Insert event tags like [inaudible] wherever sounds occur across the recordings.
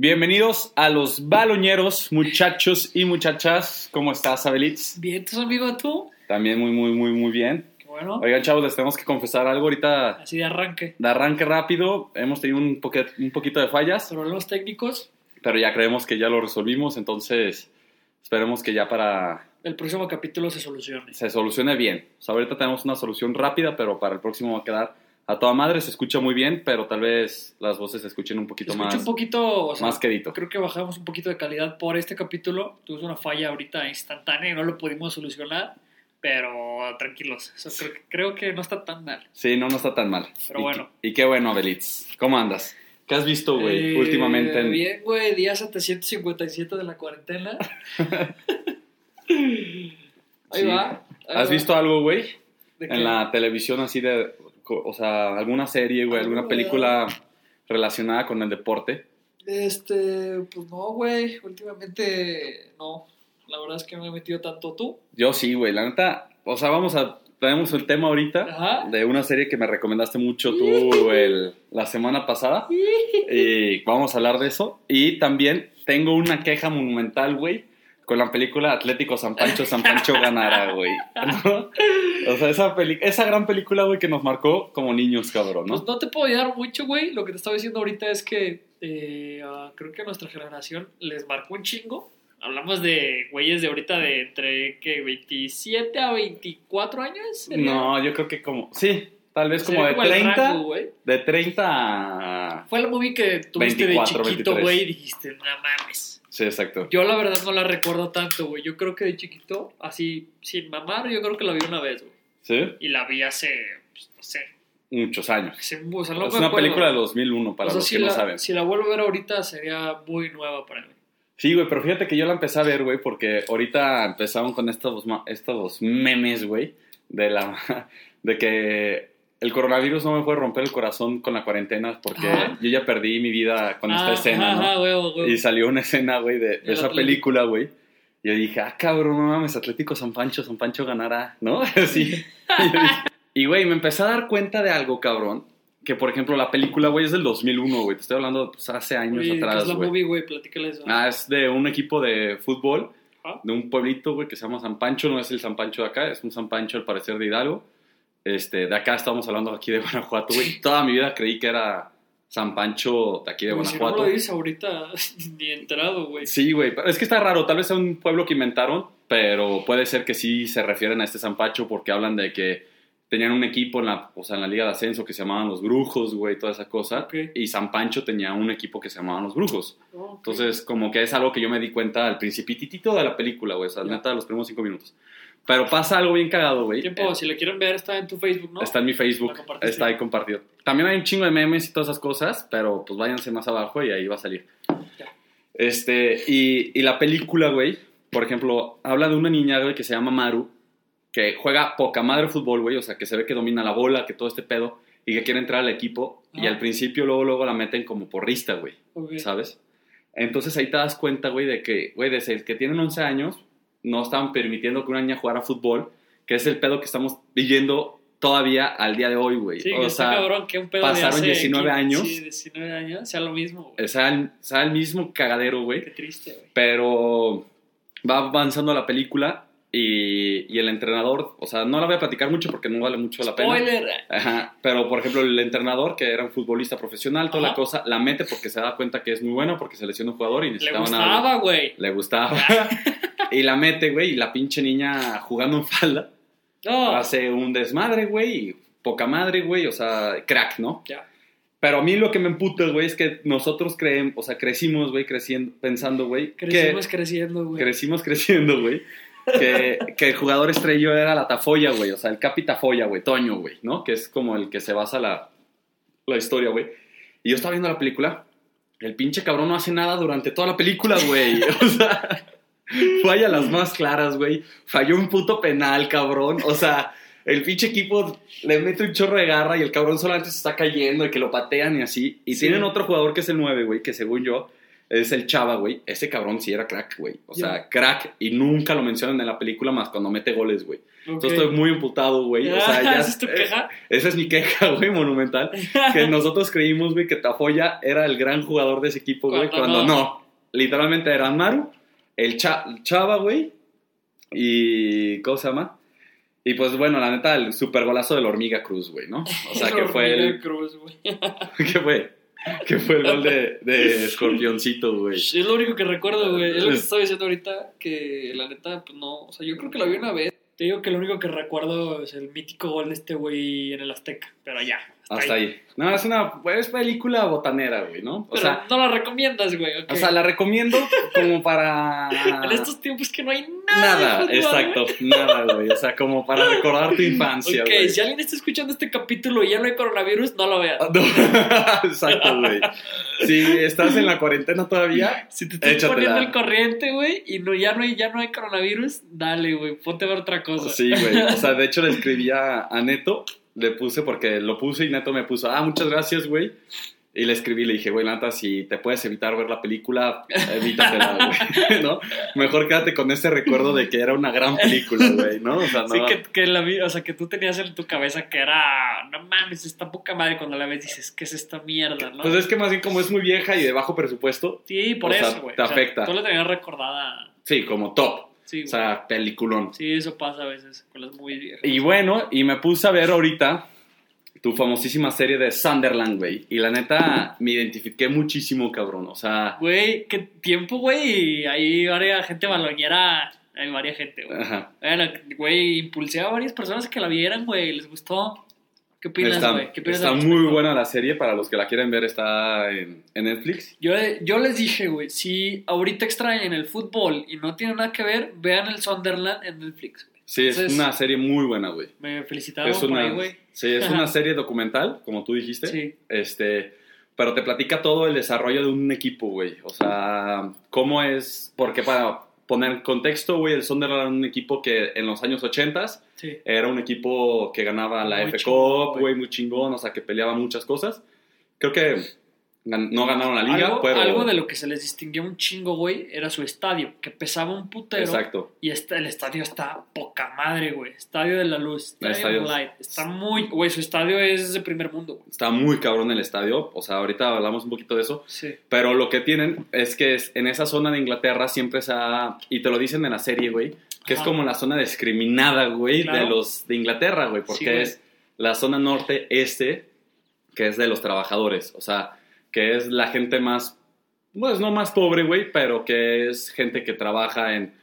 Bienvenidos a los baloñeros, muchachos y muchachas. ¿Cómo estás, Abelitz? Bien, ¿tú amigo tú? También muy, muy, muy, muy bien. Qué bueno. Oigan, chavos, les tenemos que confesar algo ahorita Así de arranque. de arranque rápido. Hemos tenido un, poque- un poquito de fallas, Problemas técnicos. pero ya creemos que ya lo resolvimos, entonces esperemos que ya para El próximo capítulo se solucione. se solucione bien. O sea, ahorita tenemos una solución rápida, pero para el próximo va a quedar a toda madre. Se escucha muy bien, pero tal vez las voces se escuchen un poquito Escucha más, un poquito, o sea, más quedito. creo que bajamos un poquito de calidad por este capítulo. Tuvimos una falla ahorita instantánea y no lo pudimos solucionar, pero tranquilos. O sea, creo, que- creo que no está tan mal. Sí, no, no está tan mal. Pero y, bueno. Y qué bueno, Belitz. ¿Cómo andas? ¿Qué has visto, güey, Eh, últimamente? En... Bien, güey, día 757 de la cuarentena. [laughs] Ahí Sí. va. ahí ¿Has va. visto algo, güey, en la televisión así de, o sea, alguna serie, güey, alguna Algo, película relacionada con el deporte? Este, pues no, güey. Últimamente no. La verdad es que no me he metido tanto tú. Yo sí, güey, la neta, o sea, vamos a, tenemos el tema ahorita Ajá. de una serie que me recomendaste mucho tú el, la semana pasada y vamos a hablar de eso. Y también tengo una queja monumental, güey, con la película Atlético San Pancho, San Pancho [laughs] ganará, güey. ¿No? O sea, esa, peli- esa gran película, güey, que nos marcó como niños, cabrón, ¿no? Pues no te puedo ayudar mucho, güey. Lo que te estaba diciendo ahorita es que eh, ah, creo que a nuestra generación les marcó un chingo. Hablamos de güeyes de ahorita de entre ¿qué? 27 a 24 años. ¿Sería? No, yo creo que como, sí, tal vez como de el 30, rango, de 30 a... Fue la movie que tuviste 24, de chiquito, 23. güey, y dijiste, no mames. Sí, exacto. Yo la verdad no la recuerdo tanto, güey. Yo creo que de chiquito, así, sin mamar, yo creo que la vi una vez, güey. Sí, Y la vi hace, pues, no sé. muchos años. hace- o sea, no es me una película de 2001, para O sea, los si que no saben. Si la vuelvo a ver ahorita sería muy nueva para mí. Sí, güey, pero fíjate que yo la empecé a ver, güey, porque ahorita empezaron con estos, estos memes, güey, de la [laughs] de que el coronavirus no me puede romper el corazón con la cuarentena porque Ajá. yo ya perdí mi vida con esta Ah, escena, ajá, ¿no? huevo, huevo. Y salió una escena, güey, de, de esa Atlético. película, güey. Y yo dije, ah, cabrón, no mames, Atlético San Pancho, San Pancho ganará, ¿no? [laughs] Así. Y güey, me empecé a dar cuenta de algo, cabrón. Que, por ejemplo, la película, güey, es del 2001, güey. Te estoy hablando pues, hace años ¿qué atrás, es la güey. movie, güey? Platícale eso. Ah, es de un equipo de fútbol, Ajá. de un pueblito, güey, que se llama San Pancho. No es el San Pancho de acá, es un San Pancho, al parecer, de Hidalgo. Este, de acá estamos hablando aquí de [laughs] Guanajuato, güey. Toda mi vida creí que era San Pancho de aquí de Güey, si no Guanajuato. lo dices ahorita, [laughs] ni enterado, güey. Sí, güey. pero Es que está raro. Tal vez es un pueblo que inventaron, pero puede ser que sí se refieren a este San Pancho porque hablan de que tenían un equipo en la, o sea, en la Liga de Ascenso que se llamaban los Brujos, güey, toda esa cosa. Ok. Y San Pancho tenía un equipo que se llamaban los Brujos. Oh, ok. Entonces, como que es algo que yo me di cuenta al principitito de la película, güey. O sea, Ya. neta, los primeros cinco minutos. Pero pasa algo bien cagado, güey. Tiempo, Eh, si le quieren ver, está en tu Facebook, ¿no? Está en mi Facebook, está ahí compartido. También hay un chingo de memes y todas esas cosas, pero pues váyanse más abajo y ahí va a salir. Ya. Este, y, y la película, güey, por ejemplo, habla de una niña, güey, que se llama Maru, que juega poca madre fútbol, güey, o sea, que se ve que domina la bola, que todo este pedo, y que quiere entrar al equipo, y Ajá. al principio luego, luego la meten como porrista, güey, Ok. ¿sabes? Entonces ahí te das cuenta, güey, de que, güey, desde que tienen 11 años, no estaban permitiendo que una niña jugara fútbol, que es el pedo que estamos viviendo todavía al día de hoy, güey. Sí, o que sea, cabrón que un pedo de pasaron hace 19 quin- años. Sí, 19 años, sea lo mismo, güey. sea el, sea el mismo cagadero, güey. Qué triste, güey. Pero va avanzando la película y, y el entrenador, o sea, no la voy a platicar mucho porque no vale mucho la pena. Spoiler. Ajá, pero por ejemplo, el entrenador, que era un futbolista profesional, toda la Ajá. cosa, la mete porque se da cuenta que es muy bueno, porque se lesiona un jugador y Le necesitaba nada. gustaba, güey. Le gustaba. [laughs] y la mete, güey, y la pinche niña jugando en falda No. hace un desmadre, güey, y poca madre, güey, o sea, crack, ¿no? Ya. Pero a mí lo que me emputa, güey, es que nosotros creemos, o sea, crecimos, güey, creciendo, pensando, güey, que Crecimos creciendo, güey. crecimos creciendo, güey, que, [laughs] que el jugador estrello era la Tafoya, güey, o sea, el Capi Tafoya, güey, Toño, güey, ¿no? Que es como el que se basa la, la historia, güey. Y yo estaba viendo la película, el pinche cabrón no hace nada durante toda la película, güey, o sea, falla las más claras, güey, falló un puto penal, cabrón, o sea... El pinche equipo le mete un chorro de garra y el cabrón solamente se está cayendo y que lo patean y así. Y Sí. tienen otro jugador que es el 9, güey, que según yo es el Chava, güey. Ese cabrón sí era crack, güey. O sea, Ya. crack. Y nunca lo mencionan en la película más cuando mete goles, güey. Ok. Entonces estoy muy imputado, güey. O sea, [laughs] ya. ¿Esa es tu queja? esa es mi queja, [laughs] güey, monumental. Que [laughs] nosotros creímos, güey, que Tafoya era el gran jugador de ese equipo, güey. Cuando Cuando no. no. Literalmente era Maru, el Cha- Chava, güey. Y. ¿Cómo se llama? Y pues bueno, la neta, el super golazo de la hormiga Cruz, güey, ¿no? O sea, [laughs] que fue Hormiga el. Cruz, güey. [laughs] ¿Qué fue? Que fue el gol de, de [laughs] Escorpioncito, güey. Es lo único que recuerdo, güey. Es lo que te estaba diciendo ahorita, que la neta, pues no. O sea, yo creo que lo vi una vez. Te digo que lo único que recuerdo es el mítico gol de este güey en el Azteca. Pero ya. Hasta ahí. No, es una es película botanera, güey, ¿no? O Pero sea, no la recomiendas, güey. o sea, la recomiendo como para. [laughs] En estos tiempos que no hay nada. Nada, fútbol, exacto, nada, güey. O sea, como para recordar tu infancia, Ok, güey. si alguien está escuchando este capítulo y ya no hay coronavirus, no lo veas. [laughs] No. Exacto, güey. Si estás en la cuarentena todavía, Si te estás Échatela. poniendo el corriente, güey, y no, ya, no hay, ya no hay coronavirus, dale, güey, ponte a ver otra cosa. sí, güey. O sea, de [laughs] hecho le escribí a, a Neto, le puse porque lo puse y Neto me puso, ah, muchas gracias, güey. Y le escribí, le dije, güey, la neta, si te puedes evitar ver la película, evítatela, [laughs] güey, [laughs] ¿no? Mejor quédate con este recuerdo de que era una gran película, güey, ¿no? O sea, [laughs] no... Sí, que, que la vi, o sea, que tú tenías en tu cabeza que era, no mames, esta poca madre, cuando la ves dices, ¿qué es esta mierda, no? Pues es que más bien como es muy vieja y de bajo presupuesto, sí, por o eso, güey. te O sea, afecta. Tú la tenías recordada, sí, como top. Sí, O sea, peliculón. Sí, eso pasa a veces con las muy viejas. Y bueno, y me puse a ver ahorita tu famosísima serie de Sunderland, güey. Y la neta, me identifiqué muchísimo, cabrón. O sea, Güey, qué tiempo, güey, hay varias gente baloñera, hay varias gente, güey. ajá. Bueno, güey, impulsé a varias personas que la vieran, güey, les gustó. ¿Qué opinas, Está, güey? ¿Qué opinas está muy buena la serie. Para los que la quieren ver, está en, en Netflix. Yo, yo les dije, güey, si ahorita extrañan el fútbol y no tienen nada que ver, vean el Sunderland en Netflix, güey. Sí, es una serie muy buena, güey. Me felicitaron Es por ahí, una, güey. sí, es una [laughs] serie documental, como tú dijiste. Sí. Este, pero te platica todo el desarrollo de un equipo, güey. O sea, cómo es, porque para poner contexto, güey, el Sunderland era un equipo que en los años 80 Sí. era un equipo que ganaba la F Cup, güey. muy chingón, o sea, que peleaba muchas cosas. Creo que no ganaron la liga, algo, pero... algo de lo que se les distinguió un chingo, güey, era su estadio, que pesaba un putero. Exacto. Y este, el estadio está poca madre, güey. Estadio de la Luz, Estadio Light. Está muy, güey, su estadio es de primer mundo, güey. Está muy cabrón el estadio, o sea, ahorita hablamos un poquito de eso. Sí. Pero lo que tienen es que en esa zona de Inglaterra siempre se ha, y te lo dicen en la serie, güey, que es como la zona discriminada, güey, Claro. de los de Inglaterra, güey, porque Sí, güey. es la zona norte-este, que es de los trabajadores, o sea, que es la gente más, pues no más pobre, güey, pero que es gente que trabaja en,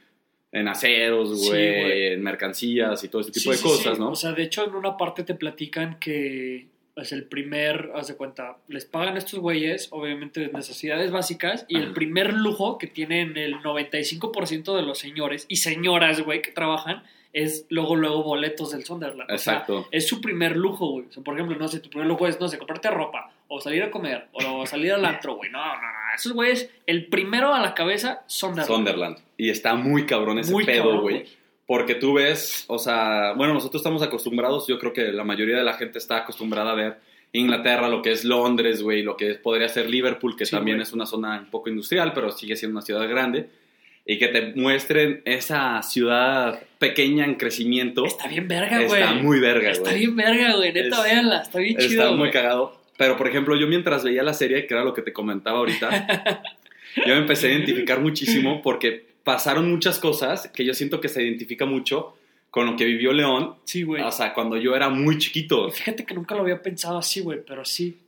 en aceros, güey, en mercancías y todo ese tipo Sí, de sí, cosas. ¿no? O sea, de hecho, en una parte te platican que es el primer, haz de cuenta, les pagan estos güeyes, obviamente, necesidades básicas, y el primer lujo que tienen el 95% de los señores y señoras, güey, que trabajan, es luego, luego boletos del Sunderland. O sea, Exacto. es su primer lujo, güey. O sea, por ejemplo, no sé, tu primer lujo es, no sé, comprarte ropa, o salir a comer, o salir al antro, güey. No, no, no. Esos güeyes, el primero a la cabeza, Sunderland. Sunderland. Y está muy cabrón ese Muy pedo, cabrón, güey. Porque tú ves, o sea, bueno, nosotros estamos acostumbrados, yo creo que la mayoría de la gente está acostumbrada a ver Inglaterra, lo que es Londres, güey, lo que podría ser Liverpool, que Sí, también güey. es una zona un poco industrial, pero sigue siendo una ciudad grande, y que te muestren esa ciudad pequeña en crecimiento. Está bien verga, güey. Está muy verga, Está güey. bien verga, güey. Neta, Es- véanla. Está bien chido, Está muy güey. cagado. Pero, por ejemplo, yo mientras veía la serie, que era lo que te comentaba ahorita, [laughs] yo me empecé a identificar muchísimo porque pasaron muchas cosas que yo siento que se identifica mucho con lo que vivió León, Sí, güey. o sea, cuando yo era muy chiquito. Fíjate que nunca lo había pensado así, güey, pero sí.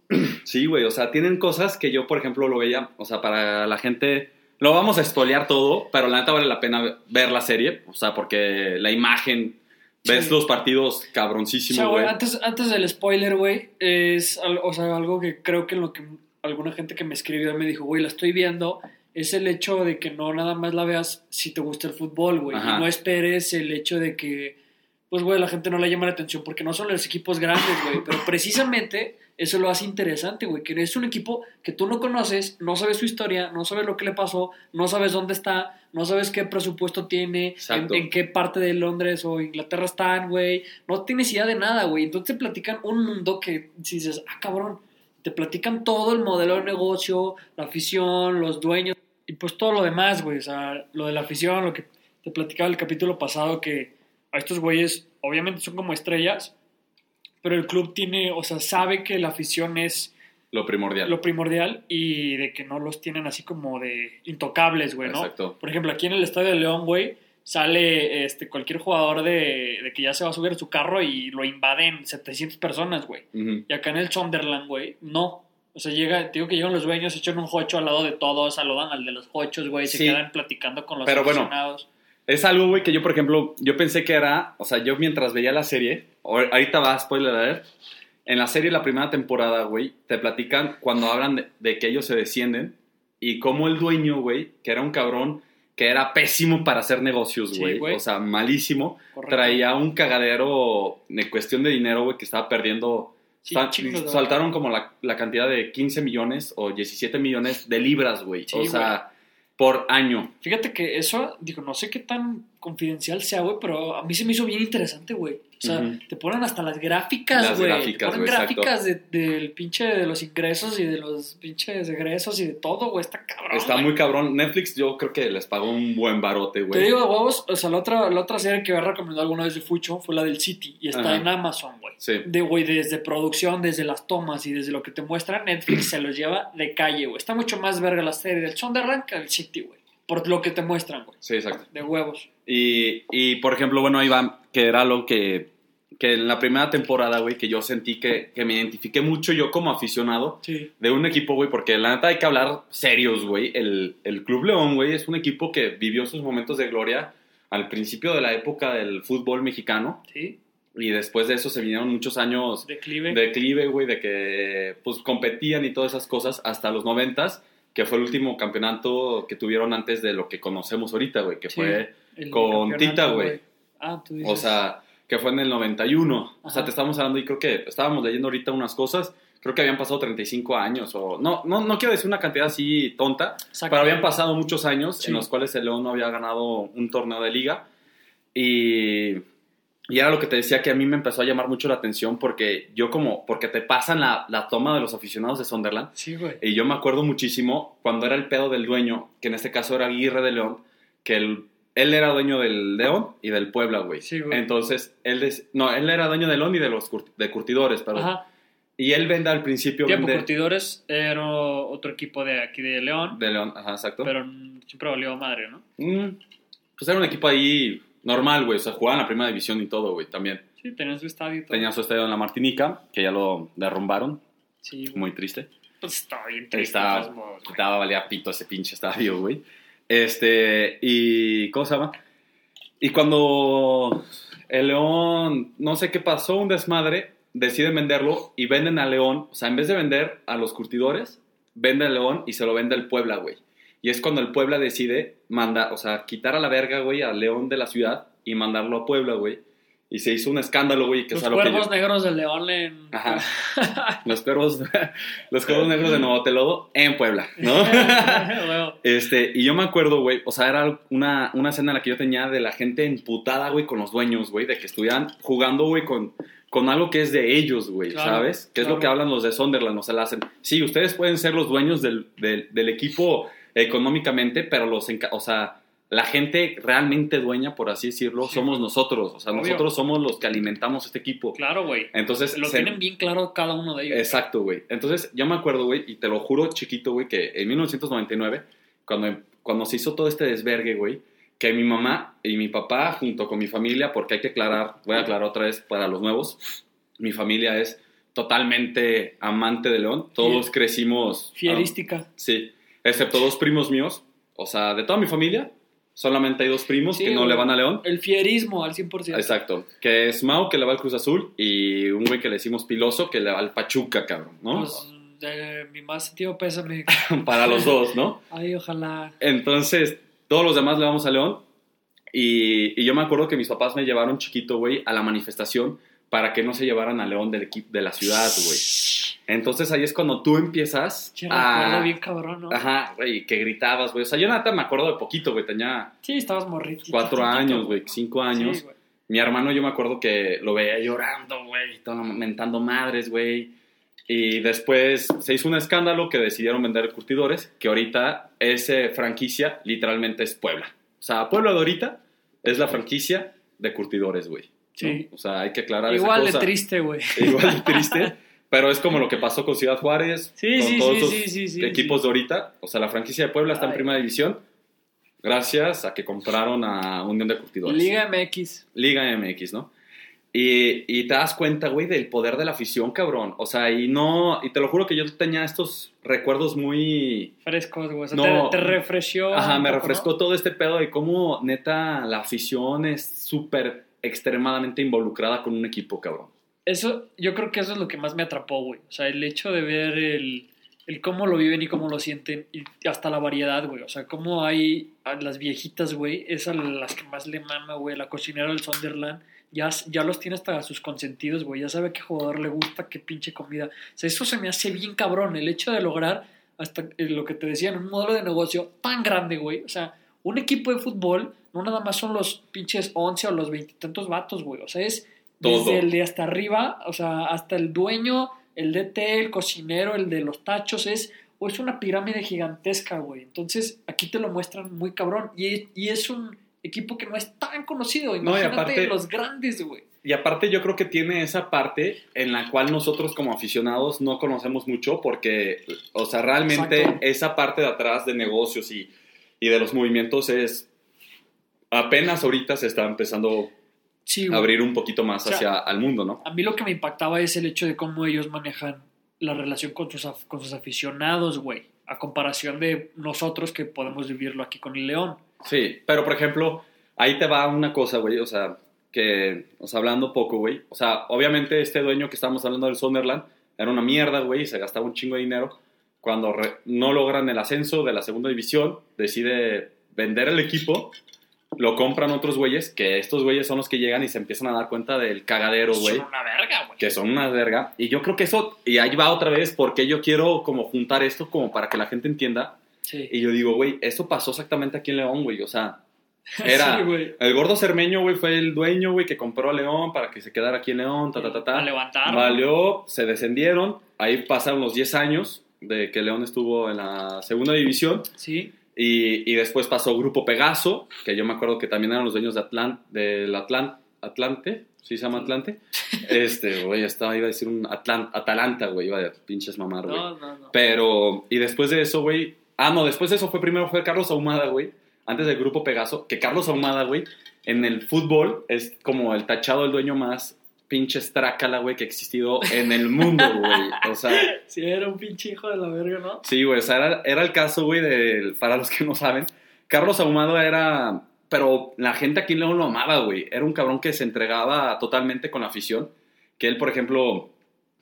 Sí, güey, o sea, tienen cosas que yo, por ejemplo, lo veía, o sea, para la gente, lo vamos a espolear todo, pero la neta vale la pena ver la serie, o sea, porque la imagen, ves Sí. los partidos O sea, cabroncísimo, güey, güey. antes, antes del spoiler, güey, es o sea, algo que creo que en lo que alguna gente que me escribió me dijo, güey, la estoy viendo, es el hecho de que no nada más la veas si te gusta el fútbol, güey. Y no esperes el hecho de que, pues, güey, la gente no le llama la atención porque no son los equipos grandes, güey. Pero precisamente eso lo hace interesante, güey. Que es un equipo que tú no conoces, no sabes su historia, no sabes lo que le pasó, no sabes dónde está, no sabes qué presupuesto tiene, en, en qué parte de Londres o Inglaterra están, güey. No tienes idea de nada, güey. Entonces te platican un mundo que si dices, ah, cabrón. Te platican todo el modelo de negocio, la afición, los dueños y pues todo lo demás, güey. O sea, lo de la afición, lo que te platicaba el capítulo pasado, que a estos güeyes obviamente son como estrellas, pero el club tiene, o sea, sabe que la afición es Lo primordial. lo primordial y de que no los tienen así como de intocables, güey, ¿no? Exacto. Por ejemplo, aquí en el Estadio de León, güey, sale este, cualquier jugador de, de que ya se va a subir a su carro y lo invaden 700 personas, güey. Y acá en el Sunderland, güey, no. O sea, llega, te digo que llegan los dueños, echan un jocho al lado de todos, saludan al de los jochos, güey, se Sí. quedan platicando con los Pero bueno, aficionados. Es algo, güey, que yo, por ejemplo, yo pensé que era, o sea, yo mientras veía la serie, ahorita va, spoiler alert, en la serie, la primera temporada, güey, te platican cuando hablan de, de que ellos se descienden y cómo el dueño, güey, que era un cabrón que era pésimo para hacer negocios, Sí, güey, güey. o sea, malísimo, Correcto. traía un cagadero de cuestión de dinero, güey, que estaba perdiendo. Sí, saltaron como la, la cantidad de 15 millones o 17 millones de libras, güey. Sí, o sea, por año. Fíjate que eso, digo, no sé qué tan confidencial sea, güey, pero a mí se me hizo bien interesante, güey. O sea, te ponen hasta las gráficas, Las güey. Te ponen gráficas de- del pinche de los ingresos y de los pinches egresos y de todo, güey. Está cabrón. Está muy cabrón. Netflix yo creo que les pagó un buen barote, Te güey. digo de huevos, o sea, la otra, la otra serie que había recomendado alguna vez de Fucho fue la del City y está en Amazon, güey. Sí. De, güey, desde producción, desde las tomas y desde lo que te muestra Netflix se los lleva de calle, güey. Está mucho más verga la serie del Sunderland que del City, güey. Por lo que te muestran, güey. Sí, exacto. De huevos. Y, y, por ejemplo, bueno, ahí va, que era lo que, que en la primera temporada, güey, que yo sentí que, que me identifiqué mucho yo como aficionado Sí. de un equipo, güey, porque la neta hay que hablar serios, güey. El, el Club León, güey, es un equipo que vivió sus momentos de gloria al principio de la época del fútbol mexicano Sí. y después de eso se vinieron muchos años Declive. de declive, güey, de que pues competían y todas esas cosas hasta los noventas, que fue el último campeonato que tuvieron antes de lo que conocemos ahorita, güey, que Sí. fue, con Tita, güey. Ah, tú dices. o sea, que fue en el 91. O sea, Ajá. te estamos hablando y creo que estábamos leyendo ahorita unas cosas, creo que habían pasado 35 años o no no no quiero decir una cantidad así tonta, Exacto. pero habían pasado muchos años Sí. en los cuales el León no había ganado un torneo de liga y y era lo que te decía que a mí me empezó a llamar mucho la atención porque yo como, porque te pasan la, la toma de los aficionados de Sunderland Sí, güey. y yo me acuerdo muchísimo cuando era el pedo del dueño, que en este caso era Aguirre de León, que él, él era dueño del León y del Puebla, güey. Sí, güey. Entonces, él, des- no, él era dueño del León y de los de curtidores, perdón. Ajá. Y él vende al principio, Tiempo vende Curtidores era otro equipo de aquí de León, de León, ajá, exacto. pero siempre valió madre, ¿no? Mm, pues era un equipo ahí normal, güey, o sea, jugaban en la primera división y todo, güey, también. Sí, tenían su estadio todo. Tenía su estadio en la Martinica, que ya lo derrumbaron, Sí, muy triste. Pues estaba bien triste. Estaba, modos, estaba valía pito ese pinche estadio, güey. Este, y, ¿cómo se llama? Y cuando el León, no sé qué pasó, un desmadre, deciden venderlo y venden a León, o sea, en vez de vender a los curtidores, vende a León y se lo vende al Puebla, güey. Y es cuando el Puebla decide mandar, o sea, quitar a la verga, güey, al León de la ciudad y mandarlo a Puebla, güey. Y se hizo un escándalo, güey, que Los es a lo que yo- cuervos negros del León en... Ajá. [laughs] Los cuervos, [laughs] los cuervos negros de Nuevo Telodo en Puebla, ¿no? [laughs] Este, y yo me acuerdo, güey, o sea, era una, una escena en la que yo tenía de la gente emputada, güey, con los dueños, güey, de que estuvieran jugando, güey, con, con algo que es de ellos, güey, Claro, ¿sabes? Que es lo que hablan los de Sunderland, o sea, la hacen. Sí, ustedes pueden ser los dueños del, del, del equipo económicamente, pero los, o sea, la gente realmente dueña, por así decirlo, Sí. somos nosotros, o sea, Obvio. nosotros somos los que alimentamos este equipo. Claro, güey. Entonces, Lo se- tienen bien claro cada uno de ellos. Exacto, güey. Entonces, yo me acuerdo, güey, y te lo juro, chiquito, güey, que en 1999, cuando, cuando se hizo todo este desvergue, güey, que mi mamá y mi papá, junto con mi familia, porque hay que aclarar, voy a aclarar otra vez para los nuevos, mi familia es totalmente amante de León. Todos Fiel. crecimos. Fierística. ah, sí, excepto dos primos míos. O sea, de toda mi familia, solamente hay dos primos Sí, que no le van a León. El fierismo al 100%. Exacto. Que es Mau, que le va al Cruz Azul, y un güey que le decimos Piloso, que le va al Pachuca, cabrón, ¿no? Pues, eh, mi más sentido pésame. [laughs] Para los dos, ¿no? Ay, ojalá. Entonces, todos los demás le vamos a León. Y, y yo me acuerdo que mis papás me llevaron chiquito, güey, a la manifestación para que no se llevaran a León del equipo de la ciudad, güey. Entonces ahí es cuando tú empiezas a... bien cabrón, ¿no? Ajá, güey, que gritabas, güey. O sea, yo nada me acuerdo de poquito, güey. Tenía Sí, estabas morrito. cuatro años, güey, cinco años. Sí. Mi hermano, yo me acuerdo que lo veía llorando, güey, mentando madres, güey. Y después se hizo un escándalo que decidieron vender curtidores, que ahorita esa franquicia literalmente es Puebla. O sea, Puebla de ahorita es la franquicia de curtidores, güey. ¿no? Sí. O sea, hay que aclarar Igual de esa cosa. triste, güey. Igual de triste. [laughs] Pero es como lo que pasó con Ciudad Juárez, Sí, con sí, todos sí, esos equipos de ahorita. O sea, la franquicia de Puebla está en primera división gracias a que compraron a Unión de Curtidores. Liga MX. Liga MX, ¿no? Y, y te das cuenta, güey, del poder de la afición, cabrón. O sea, y no, y te lo juro que yo tenía estos recuerdos muy... Frescos, güey. O sea, No. te, te refrescó. Ajá, me poco, refrescó ¿no? todo este pedo de cómo, neta, la afición es súper extremadamente involucrada con un equipo, cabrón. Eso, yo creo que eso es lo que más me atrapó, güey. O sea, el hecho de ver el, el cómo lo viven y cómo lo sienten y hasta la variedad, güey. O sea, cómo hay a las viejitas, güey, es a las que más le mama, güey. La cocinera del Sunderland ya, ya los tiene hasta sus consentidos, güey. Ya sabe qué jugador le gusta, qué pinche comida. O sea, eso se me hace bien cabrón. El hecho de lograr, hasta eh, lo que te decían, un modelo de negocio tan grande, güey. O sea, un equipo de fútbol no nada más son los pinches 11 o los veintitantos vatos, güey. O sea, es Todo. desde el de hasta arriba, o sea, hasta el dueño, el DT, el cocinero, el de los tachos, es, o es una pirámide gigantesca, güey. Entonces, aquí te lo muestran muy cabrón. Y, y es un equipo que no es tan conocido. y Imagínate aparte- los grandes, güey. Y aparte yo creo que tiene esa parte en la cual nosotros como aficionados no conocemos mucho porque, o sea, realmente Exacto. esa parte de atrás de negocios y, y de los movimientos es apenas ahorita se está empezando Sí, abrir un poquito más O sea, hacia al mundo, ¿no? A mí lo que me impactaba es el hecho de cómo ellos manejan la relación con sus, con sus aficionados, güey. A comparación de nosotros que podemos vivirlo aquí con el León. Sí, pero por ejemplo, ahí te va una cosa, güey, o sea, que, o sea, hablando poco, güey, o sea, obviamente este dueño que estamos hablando del Sunderland era una mierda, güey, y se gastaba un chingo de dinero. Cuando re- no logran el ascenso de la segunda división, decide vender el equipo, lo compran otros güeyes, que estos güeyes son los que llegan y se empiezan a dar cuenta del cagadero, güey Son una verga, güey. que son una verga. Y yo creo que eso, y ahí va otra vez, porque yo quiero como juntar esto como para que la gente entienda. Sí. Y yo digo, güey, eso pasó exactamente aquí en León, güey. O sea, [laughs] era Sí, güey. el gordo cermeño, güey, fue el dueño, güey, que compró a León para que se quedara aquí en León, ta, ta, ta, ta. A levantar. Valió, se descendieron. Ahí pasaron los 10 años de que León estuvo en la segunda división. Sí. Y, y después pasó Grupo Pegaso, que yo me acuerdo que también eran los dueños de Atlan, del Atlan, Atlante, ¿sí se llama Atlante? Este, güey, estaba, iba a decir un Atlan, Atalanta, güey, iba a pinches mamar, güey. No, no, no. Pero, y después de eso, güey, ah, no, después de eso fue primero fue Carlos Ahumada, güey, antes del Grupo Pegaso, que Carlos Ahumada, güey, en el fútbol es como el tachado el dueño más pinche estrácala, güey, que ha existido en el mundo, güey. O sea, [laughs] Sí, era un pinche hijo de la verga, ¿no? Sí, güey, o sea, era, era el caso, güey, del, para los que no saben, Carlos Ahumado era, pero la gente aquí León lo amaba, güey, era un cabrón que se entregaba totalmente con la afición, que él, por ejemplo,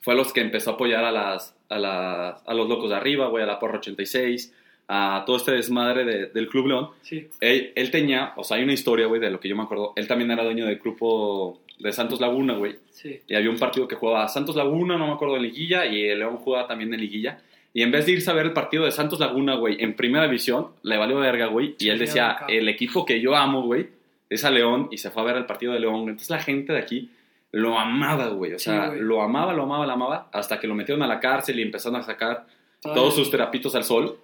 fue los que empezó a apoyar a, las, a, las, a los locos de arriba, güey, a la Porra 86, a todo este desmadre de- del Club León. Sí. Él, él tenía, o sea, hay una historia, güey, de lo que yo me acuerdo, él también era dueño del grupo de Santos Laguna, güey, Sí. y había un partido que jugaba Santos Laguna, no me acuerdo, en Liguilla, y el León jugaba también en Liguilla. Y en vez de irse a ver el partido de Santos Laguna, güey, en primera división, le valió verga, güey. Y él decía, el equipo que yo amo, güey, es a León, y se fue a ver el partido de León. Entonces la gente de aquí lo amaba, güey. O sea, lo amaba, lo amaba, lo amaba, hasta que lo metieron a la cárcel y empezaron a sacar Todavía- todos sus terapitos al sol.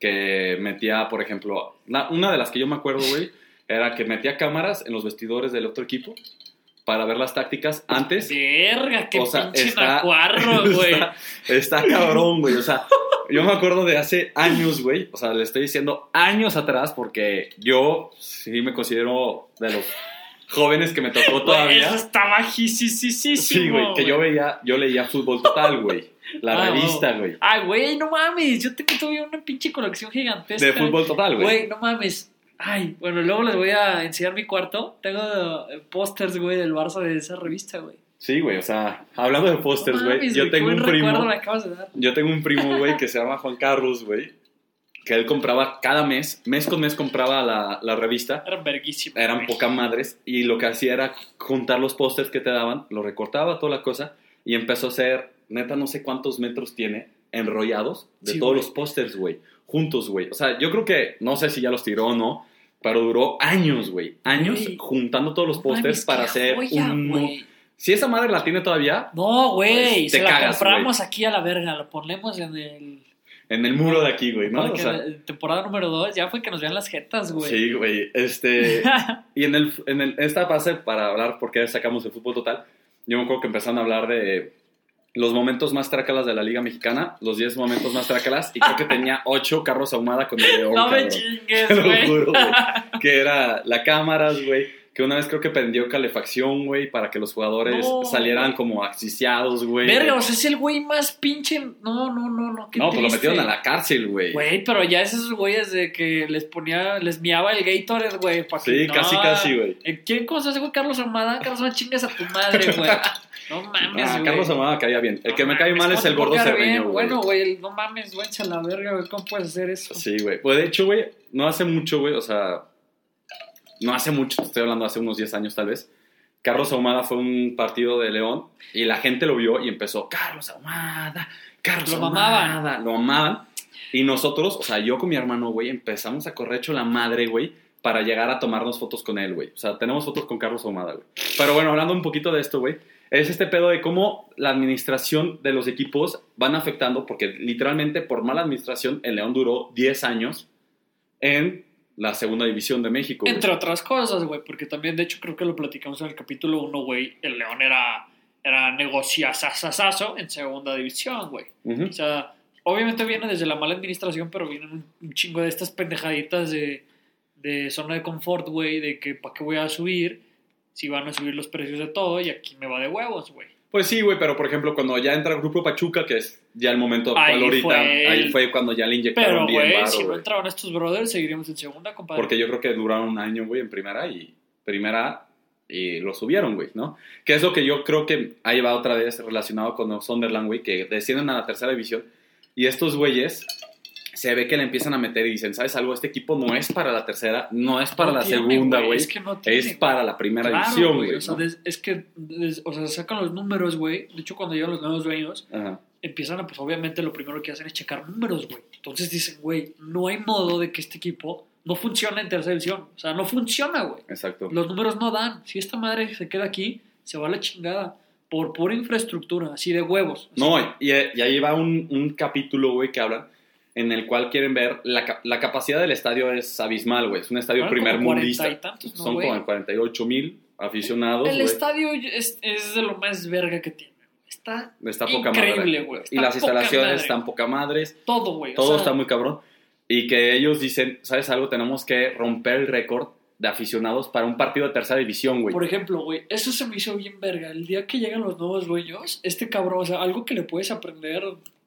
Que metía, por ejemplo, una de las que yo me acuerdo, güey, era que metía cámaras en los vestidores del otro equipo para ver las tácticas antes Verga, qué O sea, pinche está- [laughs] güey. está, está cabrón, güey. O sea, [laughs] yo me acuerdo de hace años, güey. O sea, le estoy diciendo años atrás porque yo sí me considero de los jóvenes que me tocó todavía. Eso está bajísimo. Sí, güey, que yo veía, yo leía Fútbol Total, güey. La Ah, revista, güey. Ay, güey, no mames. Yo tengo todavía una pinche colección gigantesca. De Fútbol Total, güey. Güey, no mames. Ay, bueno, luego les voy a enseñar mi cuarto. Tengo eh, pósters, güey, del Barça de esa revista, güey. Sí, güey, o sea, hablando de pósters, güey, yo tengo un primo. me de dar. Yo tengo un primo, güey, que se llama Juan Carlos, güey. Que él compraba cada mes, mes con mes compraba la, la revista. Eran verguísimos. eran güey. poca madres y lo que hacía era juntar los pósters que te daban, lo recortaba toda la cosa y empezó a hacer, neta, no sé cuántos metros tiene enrollados de Sí, todos güey. los pósters, güey, juntos, güey. O sea, yo creo que, no sé si ya los tiró o no, pero duró años, güey, años juntando todos los pósters para hacer joya, un, güey. Si esa madre la tiene todavía, No, güey, Pues, se la cagas, compramos aquí a la verga, la ponemos en el... en el muro de aquí, güey, ¿no? para O sea, la- temporada número 2 ya fue que nos vean las jetas, güey. sí, güey. Este. [laughs] Y en, el, en el- esta base, para hablar por qué sacamos el fútbol total, yo me acuerdo que empezaron a hablar de los momentos más trácalas de la Liga Mexicana, los 10 momentos más trácalas, y creo que tenía [laughs] 8 carros ahumada con el león. no me chingues, güey. [laughs] Que era la cámaras, güey. Que una vez creo que prendió calefacción, güey, para que los jugadores No, salieran como asfixiados, güey. Verga, o sea, es el güey más pinche... No, no, no, no, qué no, pues lo metieron a la cárcel, güey. Güey, pero ya esos güeyes de que les ponía, les miaba el Gatorade, güey. pa' que- Sí, no. casi, casi, güey. ¿Quién conoce a ese güey? Carlos Armada. Carlos Armada, chingas a tu madre, güey. [laughs] No mames, Ah. Carlos Amada caía bien. El No que me cae mal es ¿cómo el gordo cerreño, güey. Bueno, güey, no mames, güey, a la verga, güey. ¿Cómo puedes hacer eso? Sí, güey. Pues de hecho, güey, no hace mucho, güey, o sea, no hace mucho, te estoy hablando hace unos 10 años tal vez. Carlos Ahumada fue un partido de León y la gente lo vio y empezó, Carlos Ahumada, Carlos Lo Ahumada. mamaban. Lo amaban. Y nosotros, o sea, yo con mi hermano, güey, empezamos a correr hecho la madre, güey, para llegar a tomarnos fotos con él, güey. O sea, tenemos fotos con Carlos Ahumada, güey. Pero bueno, hablando un poquito de esto, güey, es este pedo de cómo la administración de los equipos van afectando, porque literalmente por mala administración el León duró 10 años en la segunda división de México. güey. Entre otras cosas, güey, porque también, de hecho, creo que lo platicamos en el capítulo 1, güey. El León era, era negociazazazazo en segunda división, güey. Ujú. O sea, obviamente viene desde la mala administración, pero vienen un, un chingo de estas pendejaditas de, de zona de confort, güey, de que para qué voy a subir si van a subir los precios de todo y aquí me va de huevos, güey. Pues sí, güey, pero por ejemplo, cuando ya entra el grupo Pachuca, que es ya el momento actual Ahí ahorita, fue el- ahí fue cuando ya le inyectaron Pero, bien güey, varo, si no güey. entraban estos brothers, seguiríamos en segunda, compadre. Porque yo creo que duraron un año, güey, en primera y primera y lo subieron, güey, ¿no? Que es lo que yo creo que ahí va otra vez relacionado con los Sunderland, güey, que descienden a la tercera división y estos güeyes se ve que le empiezan a meter y dicen, ¿sabes algo? Este equipo no es para la tercera, no es para No la tiene, segunda, güey. Es que no tiene, Es para la primera Claro, división, güey. O sea, ¿no? des- es que, des- o sea, sacan los números, güey. De hecho, cuando llegan los nuevos dueños, Ajá. empiezan a, pues obviamente lo primero que hacen es checar números, güey. Entonces dicen, güey, no hay modo de que este equipo no funcione en tercera división. O sea, no funciona, güey. Exacto. Los números no dan. Si esta madre se queda aquí, se va a la chingada. Por pura infraestructura, así de huevos. Así. No, y, y ahí va un, un capítulo, güey, que hablan en el cual quieren ver la, la capacidad del estadio es abismal, güey. Es un estadio primer como 40 mundista. y tantos, ¿no, Son como 48 mil aficionados, El estadio es, es de lo más verga que tiene. Está Está poca increíble, güey. Y las instalaciones madre. están poca madres. Todo, güey. o Todo sea, está muy cabrón. Y que ellos dicen, ¿sabes algo? Tenemos que romper el récord de aficionados para un partido de tercera división, güey. Por ejemplo, güey, eso se me hizo bien verga. El día que llegan los nuevos dueños, este cabrón, o sea, algo que le puedes aprender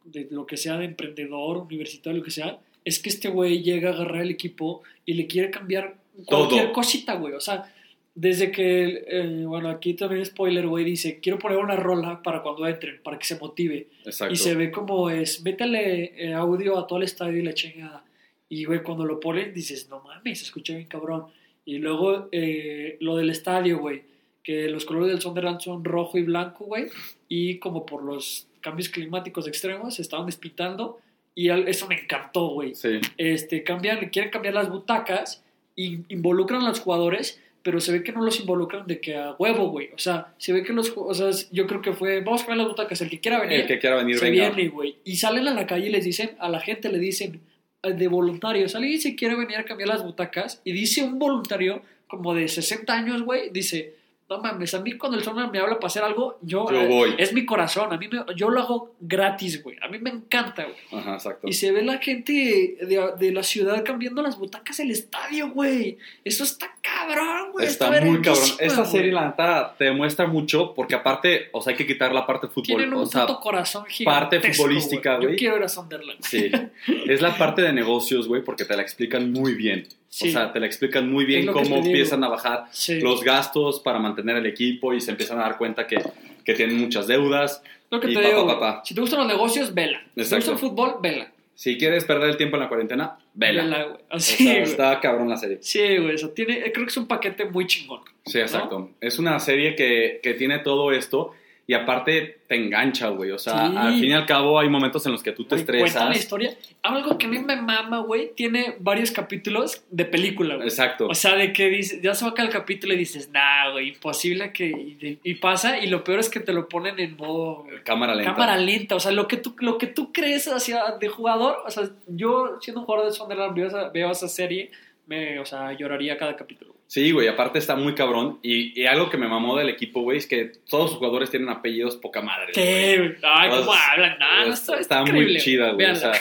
de lo que sea de emprendedor, universitario, lo que sea, es que este güey llega a agarrar el equipo y le quiere cambiar cualquier Todo. cosita, güey. O sea, desde que, eh, bueno, aquí también spoiler, güey, dice, quiero poner una rola para cuando entren, para que se motive. Exacto. Y se ve como es, métele eh, audio a todo el estadio y la chingada. Y, güey, cuando lo ponen, dices, no mames, se escucha bien cabrón. Y luego eh, lo del estadio, güey, que los colores del Sunderland son rojo y blanco, güey. Y como por los cambios climáticos extremos, se estaban despintando. Y eso me encantó, güey. Sí. Este, cambian, quieren cambiar las butacas y involucran a los jugadores, pero se ve que no los involucran de que a huevo, güey. O sea, se ve que los, o sea, yo creo que fue, vamos a cambiar las butacas, el que quiera venir El que quiera venir, se venga. viene, güey. Y salen a la calle y les dicen, a la gente le dicen, eh, de voluntarios, alguien se quiere venir a cambiar las butacas. Y dice un voluntario, como de 60 años, güey, dice, no mames, a mí cuando el sonar me habla para hacer algo, yo, Yo eh, voy. es mi corazón, a mí me- yo lo hago gratis, güey. A mí me encanta, güey. Ajá, exacto. Y se ve la gente de, de la ciudad cambiando las butacas del estadio, güey. Eso está cabrón, güey. Está, muy cabrón. Esta güey. serie, la neta, te demuestra mucho porque aparte, o sea, hay que quitar la parte de fútbol. Tienen un o sea, puto corazón parte futbolística, Yo güey. quiero ir a Sunderland. Sí, [laughs] es la parte de negocios, güey, porque te la explican muy bien. Sí. O sea, te la explican muy bien cómo empiezan a bajar Sí. los gastos para mantener el equipo y se empiezan a dar cuenta que, que tienen muchas deudas. Lo que Y te pa, digo, pa, güey, pa, si te gustan los negocios, vela. Si te gusta el fútbol, vela. Si quieres perder el tiempo en la cuarentena, vela. güey. O Así, sea, güey. está cabrón la serie. Sí, güey. O sea, tiene, creo que es un paquete muy chingón. Sí, exacto. Es una serie que, que tiene todo esto y aparte te engancha, güey. O sea, Sí. al fin y al cabo hay momentos en los que tú te Güey, Cuenta la estresas. historia. Algo que a mí me mama, güey, tiene varios capítulos de película, güey. Exacto. O sea, de que dices, ya se va acá el capítulo y dices, nah, güey, imposible que. Y, y pasa, y lo peor es que te lo ponen en modo. cámara lenta. Cámara lenta, o sea, lo que tú, lo que tú crees hacia de jugador, o sea, yo siendo un jugador de Sunderland veo esa, veo esa serie, me, o sea, lloraría cada capítulo. Sí, güey, aparte está muy cabrón. Y, y algo que me mamó del equipo, güey, es que todos sus jugadores tienen apellidos poca madre. ¿Qué? Ay, ¿cómo hablan? No, no, está, está, muy chida, güey. O sea,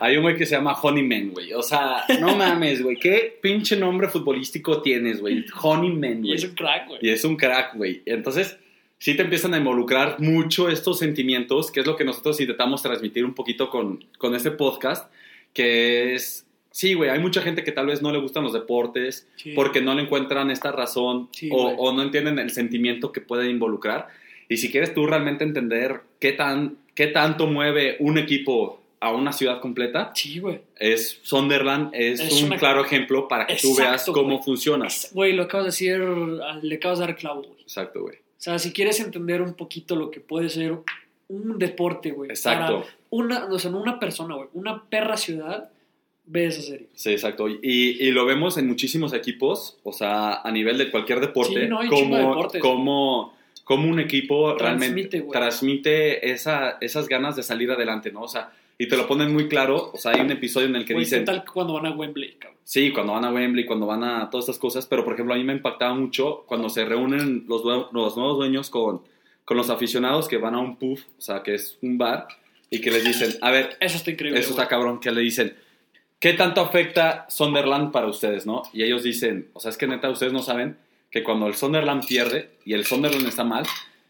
hay un güey que se llama Honeyman, güey. O sea, no mames, güey. ¿Qué pinche nombre futbolístico tienes, güey? Honeyman, y güey. es un crack, güey. Y es un crack, güey. Entonces, sí te empiezan a involucrar mucho estos sentimientos, que es lo que nosotros intentamos transmitir un poquito con, con este podcast, que es... Sí, güey, hay mucha gente que tal vez no le gustan los deportes Sí. porque no le encuentran esta razón Sí, o, o no entienden el sentimiento que puede involucrar. Y si quieres tú realmente entender qué, tan, qué tanto mueve un equipo a una ciudad completa, Sí, güey. es Sunderland es, Es un una- claro ejemplo para que tú Exacto, veas cómo güey. funciona. Güey, lo acabas de decir, le acabas de dar clavo, güey. Exacto, güey. O sea, si quieres entender un poquito lo que puede ser un deporte, güey. Exacto. para Una, o sea, no una persona, güey. Una perra ciudad ve esa serie. Sí, exacto. Y, y lo vemos en muchísimos equipos, o sea, a nivel de cualquier deporte, Sí, no, hay chingo de como, deportes. como, como un equipo Transmite, realmente güey. transmite esa, esas ganas de salir adelante, ¿no? O sea, y te lo ponen muy claro, o sea, hay un episodio en el que Güey, dicen, ¿qué tal cuando van a Wembley, cabrón? sí, cuando van a Wembley, cuando van a todas estas cosas, pero por ejemplo, a mí me impactaba mucho cuando se reúnen los, los nuevos dueños con, con los aficionados que van a un pub, o sea, que es un bar, y que les dicen, a ver, Eso está increíble. eso está cabrón, que le dicen, ¿qué tanto afecta Sunderland para ustedes, no? Y ellos dicen, o sea, es que neta, ustedes no saben que cuando el Sunderland pierde y el Sunderland está mal,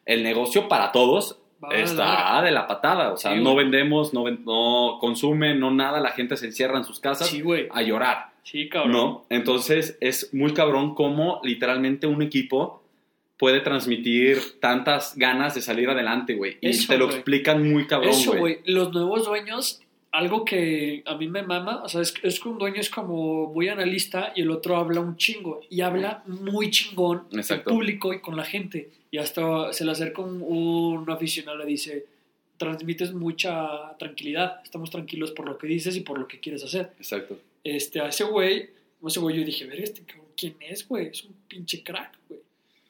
el negocio para todos está de la patada. O sea, Sí, no vendemos, no, ven- no consumen, no nada, la gente se encierra en sus casas Sí, a llorar, Sí, cabrón. ¿no? Entonces es muy cabrón cómo literalmente un equipo puede transmitir tantas ganas de salir adelante, güey. Y Eso, te lo explican muy cabrón, Eso, güey. Los nuevos dueños, algo que a mí me mama, o sea, es, es que un dueño es como muy analista y el otro habla un chingo. Y habla muy chingón en público y con la gente. Y hasta se le acerca un, un aficionado y le dice, transmites mucha tranquilidad, estamos tranquilos por lo que dices y por lo que quieres hacer. Exacto. Este, a ese güey, a ese güey yo dije, ver, este ¿quién es, güey? Es un pinche crack, güey.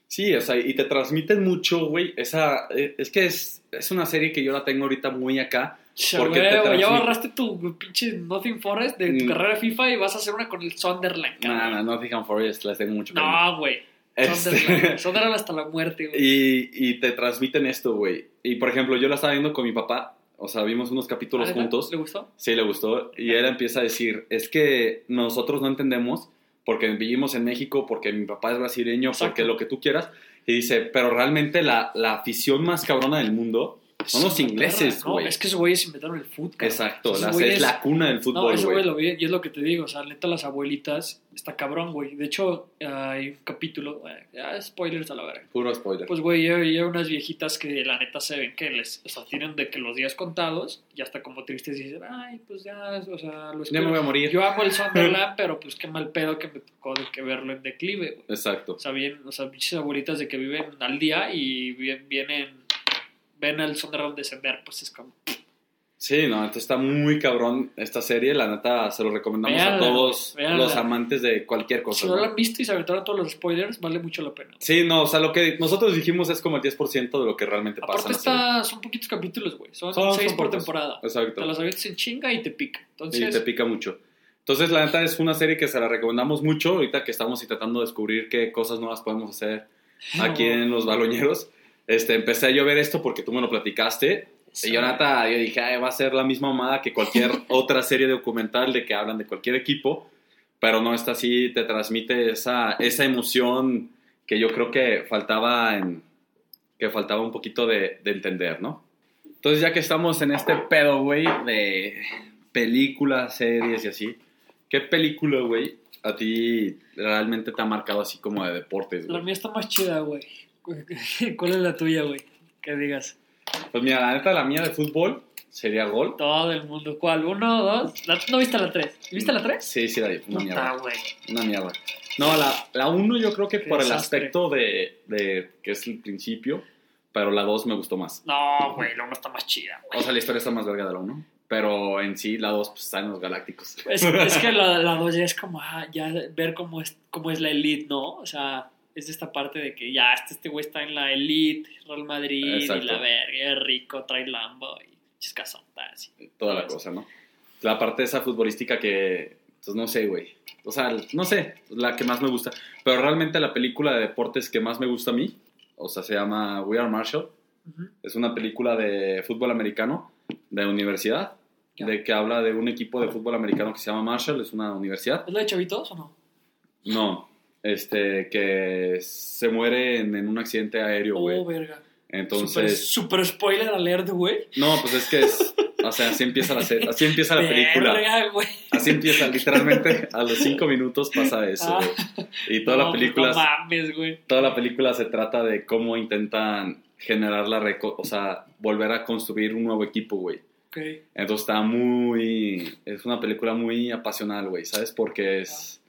Sí, o sea, y te transmiten mucho, güey. Esa, eh, es que es, es una serie que yo la tengo ahorita muy acá. Porque te Güey, transmite- ya agarraste tu pinche Nothing Forest de tu Mm. carrera de FIFA y vas a hacer una con el Sunderland, Nah, cabrón. nah, Nottingham Forest, las tengo mucho cariño. No, güey. Este- Sunderland. Hasta la muerte, güey. y, y te transmiten esto, güey. Y por ejemplo, yo la estaba viendo con mi papá. O sea, vimos unos capítulos ¿Ah, juntos. ¿Le gustó? Sí, le gustó. Y él empieza a decir, es que nosotros no entendemos porque vivimos en México, porque mi papá es brasileño, Exacto. porque lo que tú quieras. Y dice, pero realmente la, la afición más cabrona del mundo son los ingleses, no, güey. es que esos güeyes inventaron el fútbol. Exacto, güeyes- es la cuna del No, fútbol, ese güey. güey lo vi y es lo que te digo. O sea, neta, las abuelitas está cabrón, güey. De hecho, hay un capítulo, ya spoilers a la verga. Puro spoiler. Pues, güey, hay unas viejitas que la neta se ven que les, o sea, tienen de que los días contados y hasta como tristes dicen, ay, pues ya, o sea, lo ya me voy espero. a morir. Yo amo el [laughs] Sunderland, pero pues qué mal pedo que me tocó de que verlo en declive, güey. Exacto. O sea, bien, o sea, pinches abuelitas de que viven al día y vienen, ven al Sunderland descender, pues es como... Sí, no, entonces está muy cabrón esta serie. La neta, se lo recomendamos a Véanla, todos véanla. los amantes de cualquier cosa. Si no ¿no? lo han visto y se aventaron todos los spoilers, vale mucho la pena. Sí, no, o sea, lo que nosotros dijimos es como el 10% de lo que realmente pasa. Aparte la serie. está, son poquitos capítulos, güey. Son, Son- seis son por pocos. temporada. Exacto. Te las avientas en chinga y te pica. Y Entonces, te pica mucho. Entonces, la neta es una serie que se la recomendamos mucho. Ahorita que estamos intentando descubrir qué cosas nuevas podemos hacer [laughs] aquí en los baloñeros. Este, empecé yo a ver esto porque tú me lo platicaste. Y yo, neta, yo dije, "Ay, va a ser la misma mamada que cualquier [laughs] otra serie documental de que hablan de cualquier equipo. Pero no, esta sí te transmite esa, esa emoción que yo creo que faltaba en que faltaba un poquito de, de entender, ¿no? Entonces, ya que estamos en este pedo, güey, de películas, series y así, ¿qué película, güey, a ti realmente te ha marcado así como de deportes, La güey? mía está más chida, güey. [laughs] ¿Cuál es la tuya, güey? Que digas. Pues mira, la neta, la mía de fútbol sería gol. Todo el mundo. ¿Cuál? ¿Uno, dos? La- ¿No viste la tres? ¿Viste la tres? Sí, sí, la vi, una No mierda. está, güey. Una mierda. No, la, la uno yo creo que Qué por el desastre. aspecto de, de que es el principio, pero la 2 me gustó más. No, güey, la 1 está más chida, güey. O sea, la historia está más verga de la 1. Pero en sí, la 2 pues, está en los galácticos. Es, es que [laughs] la, la 2 ya es como, ah, ya ver cómo es, cómo es la elite, ¿no? O sea, es esta parte de que ya este, este güey está en la elite, Real Madrid, Exacto. y la verga, es rico, trae Lambo y chiscazotas. y Toda la cosa, ¿no? La parte esa futbolística que, pues no sé, güey. O sea, no sé, la que más me gusta. Pero realmente la película de deportes que más me gusta a mí, o sea, se llama We Are Marshall. Ujú. Es una película de fútbol americano, de universidad, de que habla de un equipo de fútbol americano que se llama Marshall, es una universidad. ¿Es la de Chavitos o no? No, este, que se muere en, en un accidente aéreo, güey. Oh, verga. Entonces, Super, super spoiler alert, güey. no, pues es que es, o sea, así empieza la, así empieza la película. Verga. Así empieza, literalmente, a los cinco minutos pasa eso, Ah. Y toda la No, película, No mames, güey. toda la película se trata de cómo intentan generar la, o sea, volver a construir un nuevo equipo, güey. Ok. Entonces está muy. Es una película muy apasional, güey, ¿sabes? Porque es.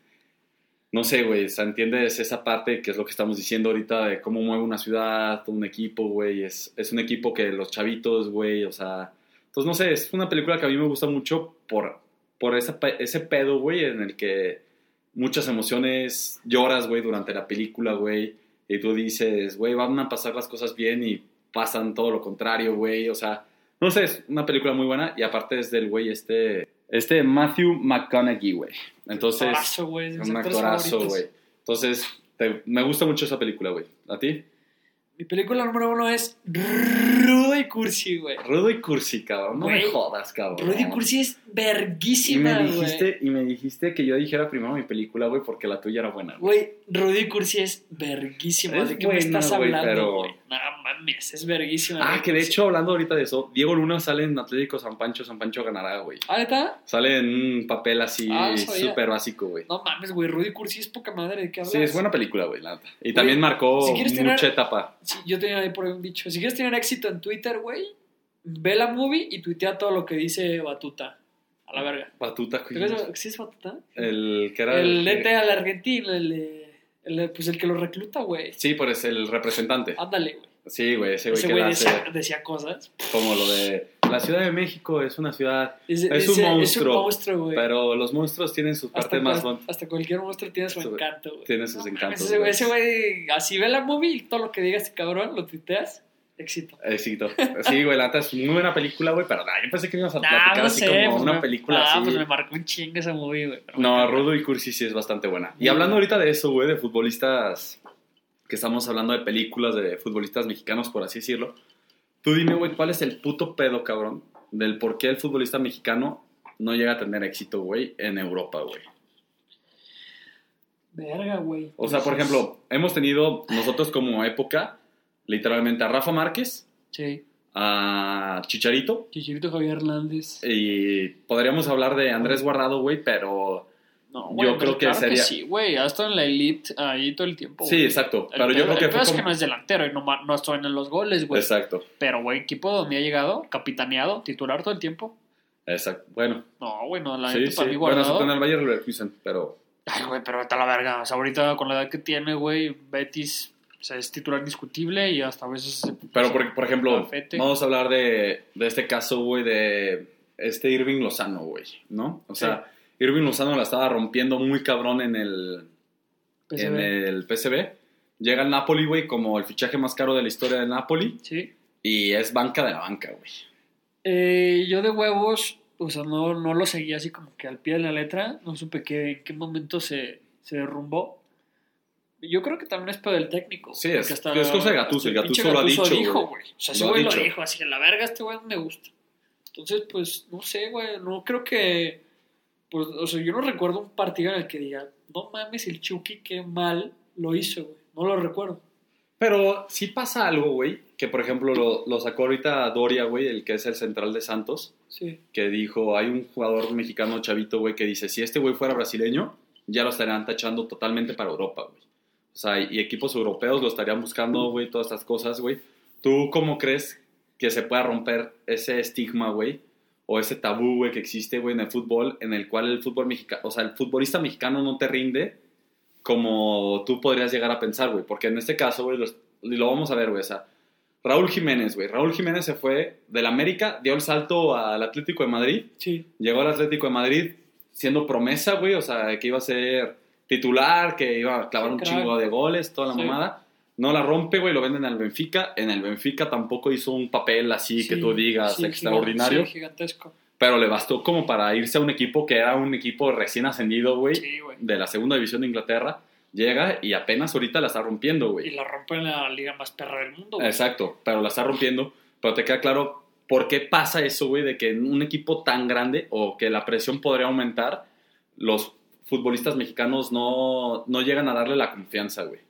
No sé, güey, entiendes esa parte que es lo que estamos diciendo ahorita de cómo mueve una ciudad, un equipo, güey. Es, es un equipo que los chavitos, güey, o sea. Entonces, no sé, es una película que a mí me gusta mucho por, por esa ese pedo, güey, en el que muchas emociones lloras, güey, durante la película, güey. Y tú dices, güey, van a pasar las cosas bien y pasan todo lo contrario, güey. O sea, no sé, es una película muy buena y aparte es del güey este, este Matthew McConaughey, güey. Entonces, Actorazo, güey, un actorazo, güey. Entonces, te- me gusta mucho esa película, güey. ¿A ti? Mi película número uno es Rudo y Cursi, güey. Rudo y Cursi, cabrón. No me Güey, jodas, cabrón. Rudo y Cursi es Y verguísima, me, güey. dijiste, y me dijiste que yo dijera primero mi película, güey, porque la tuya era buena. güey. Güey, Rudy Cursi es verguísima. ¿De qué me estás hablando, güey? No mames, es verguísima. Ah, que de hecho, hablando ahorita de eso, Diego Luna sale en Atlético San Pancho, San Pancho ganará, güey. ¿Ah, neta? Sale en un papel así Ah, súper básico, güey. No mames, güey, Rudy Cursi es poca madre. ¿De qué hablas? Sí, es buena película, güey, la neta. Y también marcó si mucha tener- etapa. Sí, yo tenía ahí por ahí un dicho. Si quieres tener éxito en Twitter, güey, ve la movie y tuitea todo lo que dice Batuta. A la verga. Batuta. ¿Sí es Batuta? El que era. El que- DT al argentino, el, el, pues el que lo recluta, güey. Sí, pues el representante. Ándale, güey. Sí, güey, ese güey Ese que güey decía, decía cosas. como lo de. La Ciudad de México es una ciudad, Es, Es un ese- Es monstruo, un monstruo, güey. pero los monstruos tienen sus Hasta, partes más. bon- hasta cualquier monstruo tiene su Su- encanto, güey. Tiene sus No encantos. Ese güey, ese así ve la movie y todo lo que diga este cabrón, lo tuiteas, éxito. Éxito. Sí, güey, la neta es muy buena película, güey, pero nah, yo pensé que ibas a Nah, platicar no así sé, como pues una me- película ah, así. pues me marcó un chingo esa movie, güey. No. Rudo y Cursi sí es bastante buena. Y Muy hablando ahorita de eso, güey, de futbolistas, que estamos hablando de películas de futbolistas mexicanos, por así decirlo. Tú dime, güey, ¿cuál es el puto pedo, cabrón, del por qué el futbolista mexicano no llega a tener éxito, güey, en Europa, güey? Verga, güey. O sea, por Entonces, ejemplo, hemos tenido nosotros como época, literalmente a Rafa Márquez, Sí, a Chicharito, Chichirito Javier Hernández. y podríamos hablar de Andrés Guardado, güey, pero... No, Yo güey, creo pues que claro sería- sí, güey, ha estado en la elite ahí todo el tiempo. Sí, güey. exacto. El Pero yo creo que el fue es que no es delantero y no, no estoy en los goles, güey. Exacto, Pero, güey, equipo donde ha llegado, capitaneado, titular todo el tiempo. exacto. Bueno, No, güey, no, la sí, neta sí. para mí Bueno, guardado. está en el Bayern Leverkusen, pero... Ay, güey, pero está la verga. O sea, ahorita con la edad que tiene, güey, Betis sea, es titular indiscutible y hasta a veces. Pero, por, por ejemplo, vamos a hablar de, de este caso, güey, de este Irving Lozano, güey, ¿no? O sea, Irving Lozano la estaba rompiendo muy cabrón en el, PSV. en el PSV. Llega al Napoli, güey, como el fichaje más caro de la historia del Napoli. Sí. Y es banca de la banca, güey. Eh, yo de huevos, o sea, no, no lo seguí así como que al pie de la letra. No supe que, en qué momento se, se derrumbó. Yo creo que también es pedo del técnico. Sí, es- porque es cosa de Gattuso, el hasta pinche lo ha dicho, dijo, güey. O sea, ese güey lo dijo, así, la verga, este güey no me gusta. Entonces, pues, no sé, güey, no creo que... Pues, o sea, yo no recuerdo un partido en el que diga, no mames, el Chucky qué mal lo hizo, güey. No lo recuerdo. Pero sí pasa algo, güey, que por ejemplo lo, lo sacó ahorita Doria, güey, el que es el central de Santos, Sí. que dijo, hay un jugador mexicano chavito, güey, que dice, si este güey fuera brasileño, ya lo estarían tachando totalmente para Europa, güey. O sea, y equipos europeos lo estarían buscando, güey, todas estas cosas, güey. ¿Tú cómo crees que se pueda romper ese estigma, güey? O ese tabú, güey, que existe, güey, en el fútbol, en el cual el fútbol mexicano, o sea, el futbolista mexicano no te rinde como tú podrías llegar a pensar, güey. Porque en este caso, güey, lo vamos a ver, güey, o sea, Raúl Jiménez, güey. Raúl Jiménez se fue del América, dio el salto al Atlético de Madrid. Sí. Llegó al Atlético de Madrid siendo promesa, güey. O sea, que iba a ser titular, que iba a clavar un crack. chingo de goles, toda la Sí. mamada. No la rompe, güey, lo venden al Benfica. En el Benfica tampoco hizo un papel así que tú digas sí, extraordinario. Gigantesco. Pero le bastó como para irse a un equipo que era un equipo recién ascendido, güey, de la segunda división de Inglaterra. Llega y apenas ahorita la está rompiendo, Y güey. la rompe en la liga más perra del mundo, güey. Exacto, pero la está rompiendo. Pero te queda claro por qué pasa eso, güey, de que en un equipo tan grande o que la presión podría aumentar, los futbolistas mexicanos no, no llegan a darle la confianza, güey.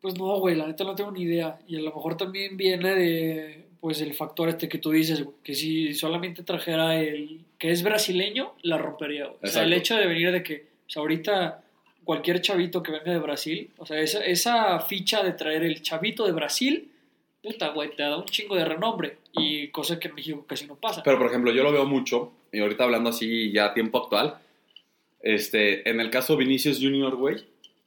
Pues no, güey, la neta no tengo ni idea. Y a lo mejor también viene de, pues, el factor este que tú dices, güey, que si solamente trajera el que es brasileño, la rompería, güey. O sea, el hecho de venir de que, o sea, ahorita cualquier chavito que venga de Brasil, o sea, esa, esa ficha de traer el chavito de Brasil, puta, güey, te da un chingo de renombre. Y cosa que en México casi no pasa. Pero, por ejemplo, yo lo veo mucho, y ahorita hablando así ya a tiempo actual, este, en el caso Vinicius Junior, güey,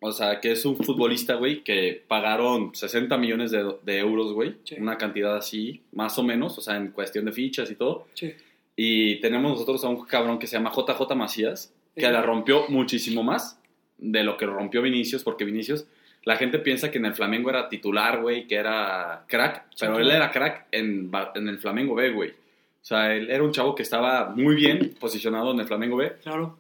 o sea, que es un futbolista, güey, que pagaron 60 millones de, de euros, güey, Sí. una cantidad así, más o menos, o sea, en cuestión de fichas y todo. Sí. Y tenemos nosotros a un cabrón que se llama JJ Macías, que Sí. la rompió muchísimo más de lo que rompió Vinicius, porque Vinicius, la gente piensa que en el Flamengo era titular, güey, que era crack, Sí, pero claro. él era crack en, en el Flamengo B, güey. O sea, él era un chavo que estaba muy bien posicionado en el Flamengo B, Claro.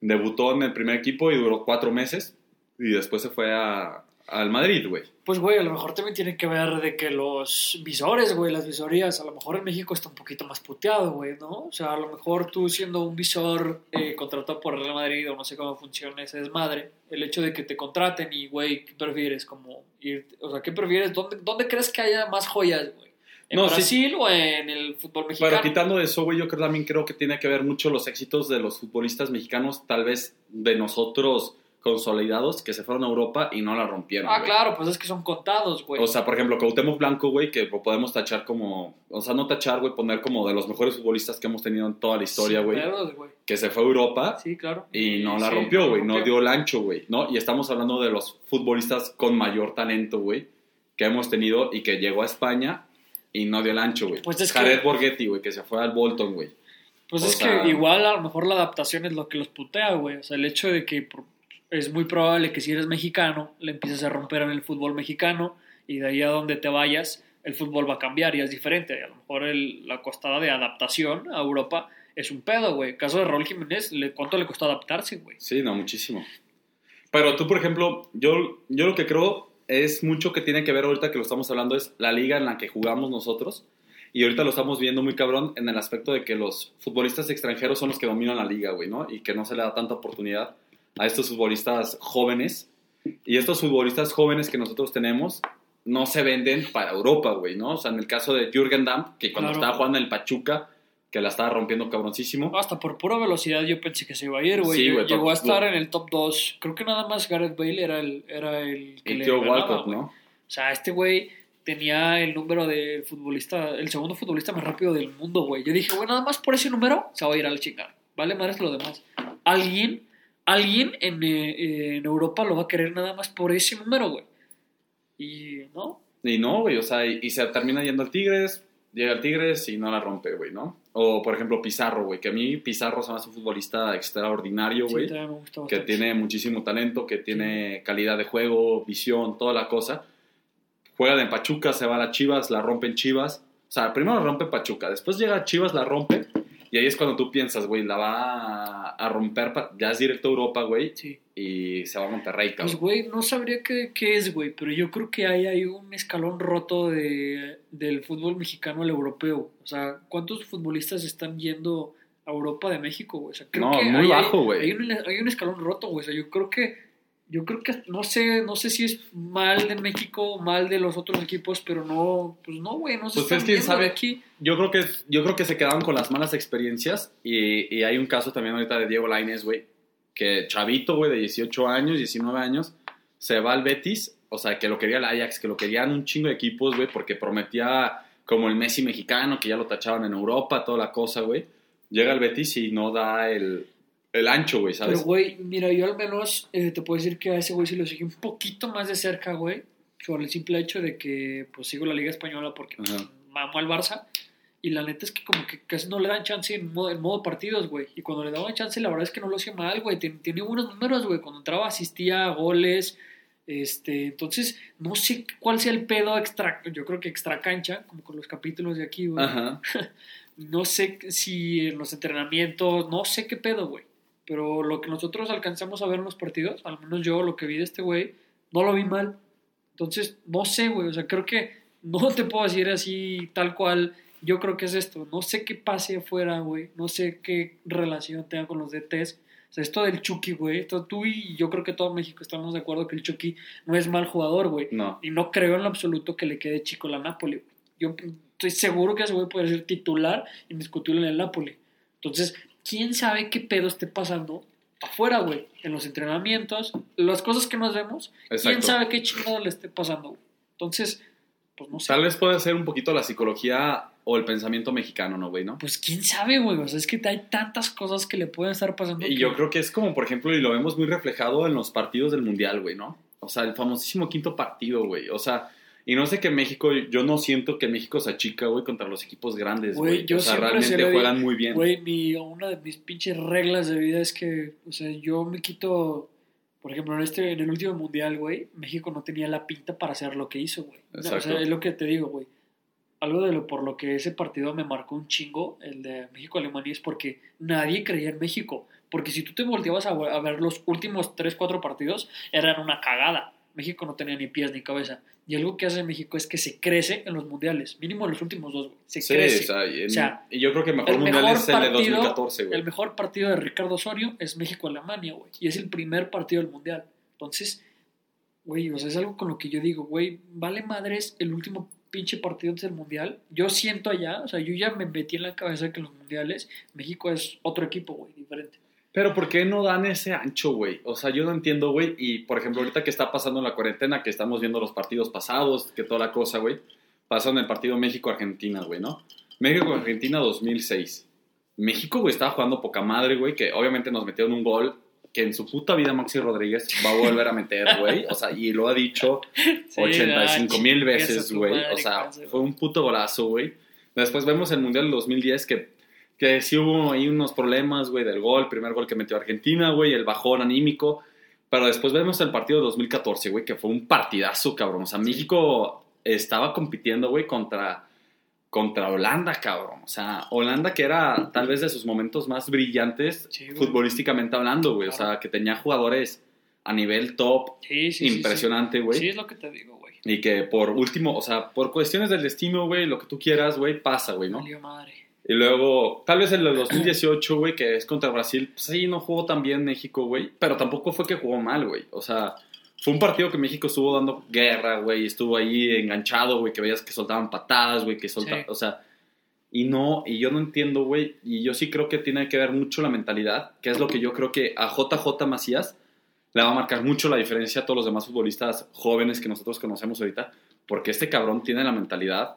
Debutó en el primer equipo y duró cuatro meses, y después se fue a, al Madrid, güey. Pues, güey, a lo mejor también tiene que ver de que los visores, güey, las visorías, a lo mejor en México está un poquito más puteado, güey, ¿no? O sea, a lo mejor tú siendo un visor eh, contratado por Real Madrid o no sé cómo funciona ese desmadre, el hecho de que te contraten y, güey, ¿qué prefieres? Como ir, o sea, ¿qué prefieres? ¿Dónde, dónde crees que haya más joyas, güey? ¿En No, sí. Brasil o en el fútbol mexicano? Pero quitando eso, güey, yo creo, también creo que tiene que ver mucho los éxitos de los futbolistas mexicanos, tal vez de nosotros consolidados, que se fueron a Europa y no la rompieron. Ah, claro, pues es que son contados, güey. O sea, por ejemplo, Cuauhtémoc Blanco, güey, que lo podemos tachar como, o sea, no tachar, güey, poner como de los mejores futbolistas que hemos tenido en toda la historia, güey, güey. que se fue a Europa Sí, claro. y no la Sí, rompió, güey, no dio el ancho, güey, ¿no? Y estamos hablando de los futbolistas con mayor talento, güey, que hemos tenido y que llegó a España y no dio el ancho, güey. Pues es que- Jared Borghetti, güey, que se fue al Bolton, güey. Pues O es sea- que igual a lo mejor la adaptación es lo que los putea, güey. O sea, el hecho de que es muy probable que si eres mexicano, le empieces a romper en el fútbol mexicano y de ahí a donde te vayas, el fútbol va a cambiar y es diferente. A lo mejor el- la costada de adaptación a Europa es un pedo, güey. Caso de Raúl Jiménez, ¿cuánto le costó adaptarse, güey? Sí, no, muchísimo. Pero tú, por ejemplo, yo, yo lo que creo es mucho que tiene que ver ahorita que lo estamos hablando es la liga en la que jugamos nosotros. Y ahorita lo estamos viendo muy cabrón en el aspecto de que los futbolistas extranjeros son los que dominan la liga, güey, ¿no? Y que no se le da tanta oportunidad a estos futbolistas jóvenes. Y estos futbolistas jóvenes que nosotros tenemos no se venden para Europa, güey, ¿no? O sea, en el caso de Jürgen Damm, que cuando Claro. estaba jugando en el Pachuca, que la estaba rompiendo cabroncísimo. Hasta por pura velocidad yo pensé que se iba a ir, güey. Sí, güey, Llegó a estar en el top 2. Creo que nada más Gareth Bale era el, era el que le Theo ganaba, Walcott. ¿no? O sea, este güey tenía el número de futbolista, el segundo futbolista más rápido del mundo, güey. Yo dije, güey, nada más por ese número se va a ir al chingar. Vale, madres lo demás. Alguien, alguien en, eh, en Europa lo va a querer nada más por ese número, güey. Y, ¿no? Y no, güey, o sea, y, y se termina yendo al Tigres, llega al Tigres y no la rompe, güey, ¿no? O, por ejemplo, Pizarro, güey, que a mí Pizarro se me hace un futbolista extraordinario, güey, que tiene muchísimo talento, que tiene calidad de juego, visión, toda la cosa. Juega en Pachuca, se va a las Chivas, la rompe en Chivas. O sea, primero la rompe Pachuca, después llega a Chivas, la rompe, y ahí es cuando tú piensas, güey, la va a, romper, ya es directo a Europa, güey, Sí. Y se va a Monterrey, Pues, cabrón. güey, no sabría qué, qué es, güey, pero yo creo que hay, hay un escalón roto de, del fútbol mexicano al europeo. O sea, ¿cuántos futbolistas están yendo a Europa de México, güey? O sea, creo No, que muy hay, bajo, güey. Hay, un, hay un escalón roto, güey. O sea, yo creo que, yo creo que, no sé, no sé si es mal de México, mal de los otros equipos, pero no, pues no, güey, no se Pues quién sabe. aquí. Yo creo que yo creo que se quedaron con las malas experiencias y, y hay un caso también ahorita de Diego Lainez, güey, que chavito, güey, de 18 años, 19 años, se va al Betis, o sea, que lo quería el Ajax, que lo querían un chingo de equipos, güey, porque prometía como el Messi mexicano, que ya lo tachaban en Europa, toda la cosa, güey. Llega al Betis y no da el, el ancho, güey, ¿sabes? Pero, güey, mira, yo al menos eh, te puedo decir que a ese güey sí lo seguí un poquito más de cerca, güey. por el simple hecho de que pues sigo la Liga Española porque pues, mamó al Barça. Y la neta es que como que casi no le dan chance en modo, en modo partidos, güey. Y cuando le daban chance, la verdad es que no lo hacía mal, güey. Tien- Tiene buenos números, güey. Cuando entraba asistía a goles. Este, entonces, no sé cuál sea el pedo extra, yo creo que extra cancha, como con los capítulos de aquí, güey. Ajá. [laughs] No sé si en los entrenamientos, no sé qué pedo, güey. Pero lo que nosotros alcanzamos a ver en los partidos, al menos yo lo que vi de este güey, no lo vi mal. Entonces, no sé, güey. O sea, creo que no te puedo decir así tal cual. Yo creo que es esto. No sé qué pase afuera, güey. No sé qué relación tenga con los DTs. O sea, esto del Chucky, güey. Esto tú y yo creo que todo México estamos de acuerdo que el Chucky no es mal jugador, güey. No. Y no creo en lo absoluto que le quede chico la Napoli. Yo estoy seguro que ese güey puede ser titular indiscutible en el Napoli. Entonces, ¿quién sabe qué pedo esté pasando afuera, güey? En los entrenamientos, las cosas que nos vemos. ¿Quién Exacto. sabe qué chingado le esté pasando, güey? Entonces, pues no sé. Tal vez puede ser un poquito la psicología o el pensamiento mexicano, ¿no, güey? ¿No? Pues quién sabe, güey. O sea, es que hay tantas cosas que le pueden estar pasando. Y que- yo creo que es como, por ejemplo, y lo vemos muy reflejado en los partidos del Mundial, güey, ¿no? O sea, el famosísimo quinto partido, güey. O sea, y no sé que México, yo no siento que México se achica, güey, contra los equipos grandes, Güey, O sea, se realmente juegan muy bien. Güey, mi, una de mis pinches reglas de vida es que, o sea, yo me quito, por ejemplo, en este, en el último mundial, güey, México no tenía la pinta para hacer lo que hizo, güey. O sea, es lo que te digo, güey. Algo de lo por lo que ese partido me marcó un chingo, el de México-Alemania, es porque nadie creía en México. Porque si tú te volteabas a, a ver los últimos 3, 4 partidos, eran una cagada. México no tenía ni pies ni cabeza. Y algo que hace México es que se crece en los mundiales, mínimo en los últimos dos, güey. Se Sí, crece. o sea, y, en- O sea, y yo creo que el mejor el mundial mejor es el de partido- 2014, güey. El mejor partido de Ricardo Osorio es México-Alemania, güey. Y es el primer partido del Mundial. Entonces, güey, o sea, es algo con lo que yo digo, güey, vale madres el último pinche partido del Mundial. Yo siento allá, o sea, yo ya me metí en la cabeza que los Mundiales México es otro equipo, güey, diferente. Pero ¿por qué no dan ese ancho, güey? O sea, yo no entiendo, güey. Y, por ejemplo, ahorita que está pasando la cuarentena, que estamos viendo los partidos pasados, que toda la cosa, güey. Pasó en el partido México-Argentina, güey, ¿no? México-Argentina 2006. México, güey, estaba jugando poca madre, güey, que obviamente nos metieron un gol que en su puta vida Maxi Rodríguez va a volver a meter, güey. O sea, y lo ha dicho [laughs] 85 mil veces, güey. O sea, fue un puto golazo, güey. Después vemos el Mundial del 2010 que, que sí hubo ahí unos problemas, güey, del gol, primer gol que metió Argentina, güey, el bajón anímico. Pero después vemos el partido de 2014, güey, que fue un partidazo, cabrón. O sea, México estaba compitiendo, güey, contra, contra Holanda, cabrón. O sea, Holanda que era tal vez de sus momentos más brillantes Sí, futbolísticamente hablando, güey. O sea, que tenía jugadores a nivel top, Sí, sí, impresionante, güey. Sí, es lo que te digo, güey. Y que por último, o sea, por cuestiones del destino, güey, lo que tú quieras, güey, pasa, güey, ¿no? Madre. Y luego, tal vez el de 2018, güey, que es contra Brasil, pues sí, no jugó tan bien México, güey, pero tampoco fue que jugó mal, güey. O sea, fue un partido que México estuvo dando guerra, güey, estuvo ahí enganchado, güey, que veías que soltaban patadas, güey, que soltaban, Sí. o sea, y no, y yo no entiendo, güey, y yo sí creo que tiene que ver mucho la mentalidad, que es lo que yo creo que a JJ Macías le va a marcar mucho la diferencia a todos los demás futbolistas jóvenes que nosotros conocemos ahorita, porque este cabrón tiene la mentalidad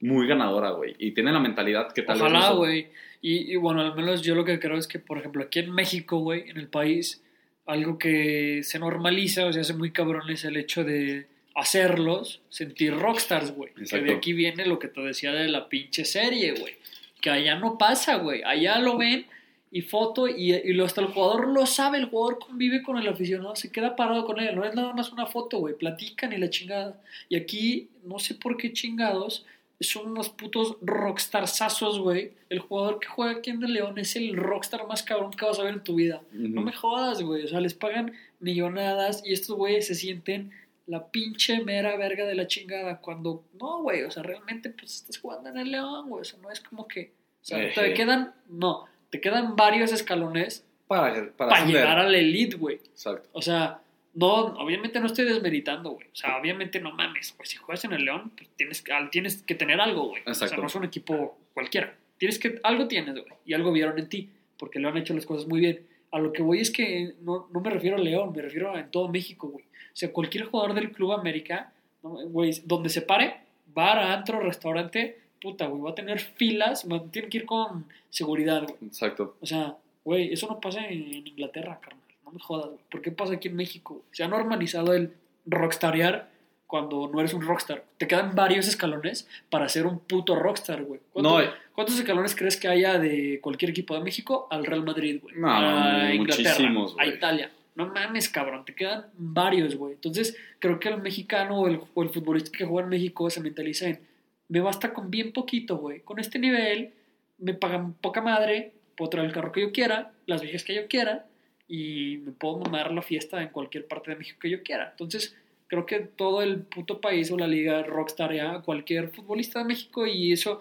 muy ganadora, güey, y tiene la mentalidad que tal vez Ojalá, güey. Y, y bueno, al menos yo lo que creo es que, por ejemplo, aquí en México, güey, en el país, algo que se normaliza o se hace muy cabrón es el hecho de hacerlos sentir rockstars, güey. Que de aquí viene lo que te decía de la pinche serie, güey. Que allá no pasa, güey. Allá lo ven y foto y, y lo, hasta el jugador lo sabe, el jugador convive con el aficionado, se queda parado con él. No es nada más una foto, güey. Platican y la chingada. Y aquí, no sé por qué chingados, son unos putos rockstarzazos, güey. El jugador que juega aquí en el León es el rockstar más cabrón que vas a ver en tu vida. No me jodas, güey. O sea, les pagan millonadas y estos güeyes se sienten la pinche mera verga de la chingada. Cuando, no, güey, o sea, realmente pues estás jugando en el León, güey. O sea, no es como que, o sea, te quedan, no, te quedan varios escalones para, para, llegar a la elite, güey. Exacto. O sea, no, obviamente no estoy desmeritando, güey. O sea, obviamente no mames, güey. Si juegas en el León, pues tienes, tienes que tener algo, güey. O sea, no es un equipo cualquiera. Tienes que, algo tienes, güey. Y algo vieron en ti, porque León ha hecho las cosas muy bien. A lo que voy es que no, no me refiero a León, me refiero a en todo México, güey. O sea, cualquier jugador del Club América, ¿no? güey, donde se pare, bar, antro, restaurante, puta, güey, va a tener filas, tiene que ir con seguridad, güey. Exacto. O sea, güey, eso no pasa en, en Inglaterra, carnal. No me jodas, güey. ¿Por qué pasa aquí en México? güey? Se ha normalizado el rockstarear cuando no eres un rockstar. Te quedan varios escalones para ser un puto rockstar, güey. ¿Cuánto- No, eh. ¿Cuántos escalones crees que haya de cualquier equipo de México al Real Madrid, güey? No, a Inglaterra, muchísimos, a güey. Italia. No mames, cabrón, te quedan varios, güey. Entonces, creo que el mexicano o el, o el futbolista que juega en México se mentaliza en, me basta con bien poquito, güey. Con este nivel, me pagan poca madre, puedo traer el carro que yo quiera, las viejas que yo quiera, y me puedo mamar la fiesta en cualquier parte de México que yo quiera. Entonces, creo que todo el puto país o la liga rockstarea a cualquier futbolista de México y eso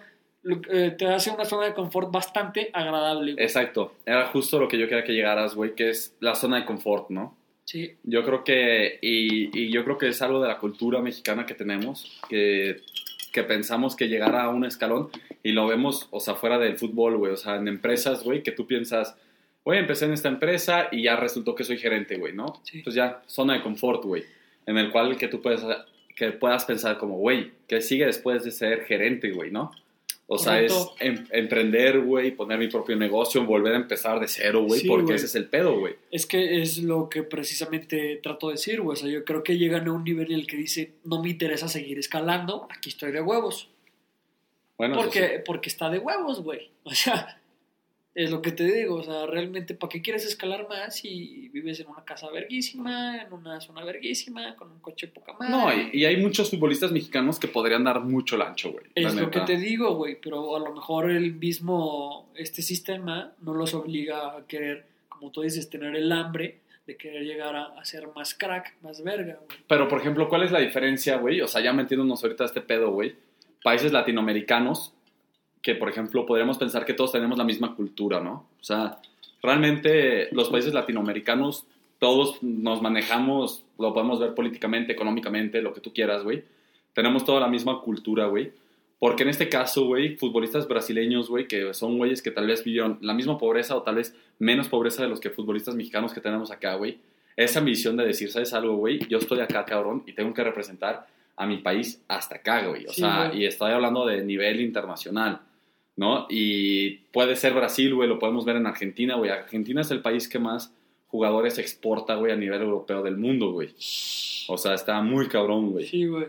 eh, te hace una zona de confort bastante agradable. güey. Exacto. Era justo lo que yo quería que llegaras, güey, que es la zona de confort, ¿no? Sí, Yo creo que, y, y yo creo que es algo de la cultura mexicana que tenemos, que, que pensamos que llegar a un escalón y lo vemos, o sea, fuera del fútbol, güey, o sea, en empresas, güey, que tú piensas, güey, empecé en esta empresa y ya resultó que soy gerente, güey, ¿no? Sí. Pues ya, zona de confort, güey, en el cual que tú puedes, que puedas pensar como, güey, ¿qué sigue después de ser gerente, güey, no? O sea, Correcto. es em- emprender, güey, poner mi propio negocio, volver a empezar de cero, güey, Sí, porque ese es el pedo, güey. es que es lo que precisamente trato de decir, güey. O sea, yo creo que llegan a un nivel en el que dice, no me interesa seguir escalando, aquí estoy de huevos. Bueno, eso sí. Porque, porque está de huevos, güey. O sea, es lo que te digo. O sea, realmente, ¿para qué quieres escalar más si vives en una casa verguísima, en una zona verguísima, con un coche poca madre? No, y, y hay muchos futbolistas mexicanos que podrían dar mucho el ancho, güey. Es lo que te digo, güey, pero a lo mejor el mismo, este sistema no los obliga a querer, como tú dices, tener el hambre de querer llegar a, a ser más crack, más verga, güey. Pero, por ejemplo, ¿cuál es la diferencia, güey? O sea, ya metiéndonos ahorita a este pedo, güey. Países latinoamericanos que, por ejemplo, podríamos pensar que todos tenemos la misma cultura, ¿no? O sea, realmente los países latinoamericanos, todos nos manejamos, lo podemos ver políticamente, económicamente, lo que tú quieras, güey. Tenemos toda la misma cultura, güey. Porque en este caso, güey, futbolistas brasileños, güey, que son güeyes que tal vez vivieron la misma pobreza o tal vez menos pobreza de los que futbolistas mexicanos que tenemos acá, güey. Esa ambición de decir, ¿sabes algo, güey? Yo estoy acá, cabrón, y tengo que representar a mi país hasta acá, güey. O Sí, sea, y estoy hablando de nivel internacional, ¿no? Y puede ser Brasil, güey, lo podemos ver en Argentina, güey. Argentina es el país que más jugadores exporta, güey, a nivel europeo del mundo, güey. O sea, está muy cabrón, güey. Sí, güey.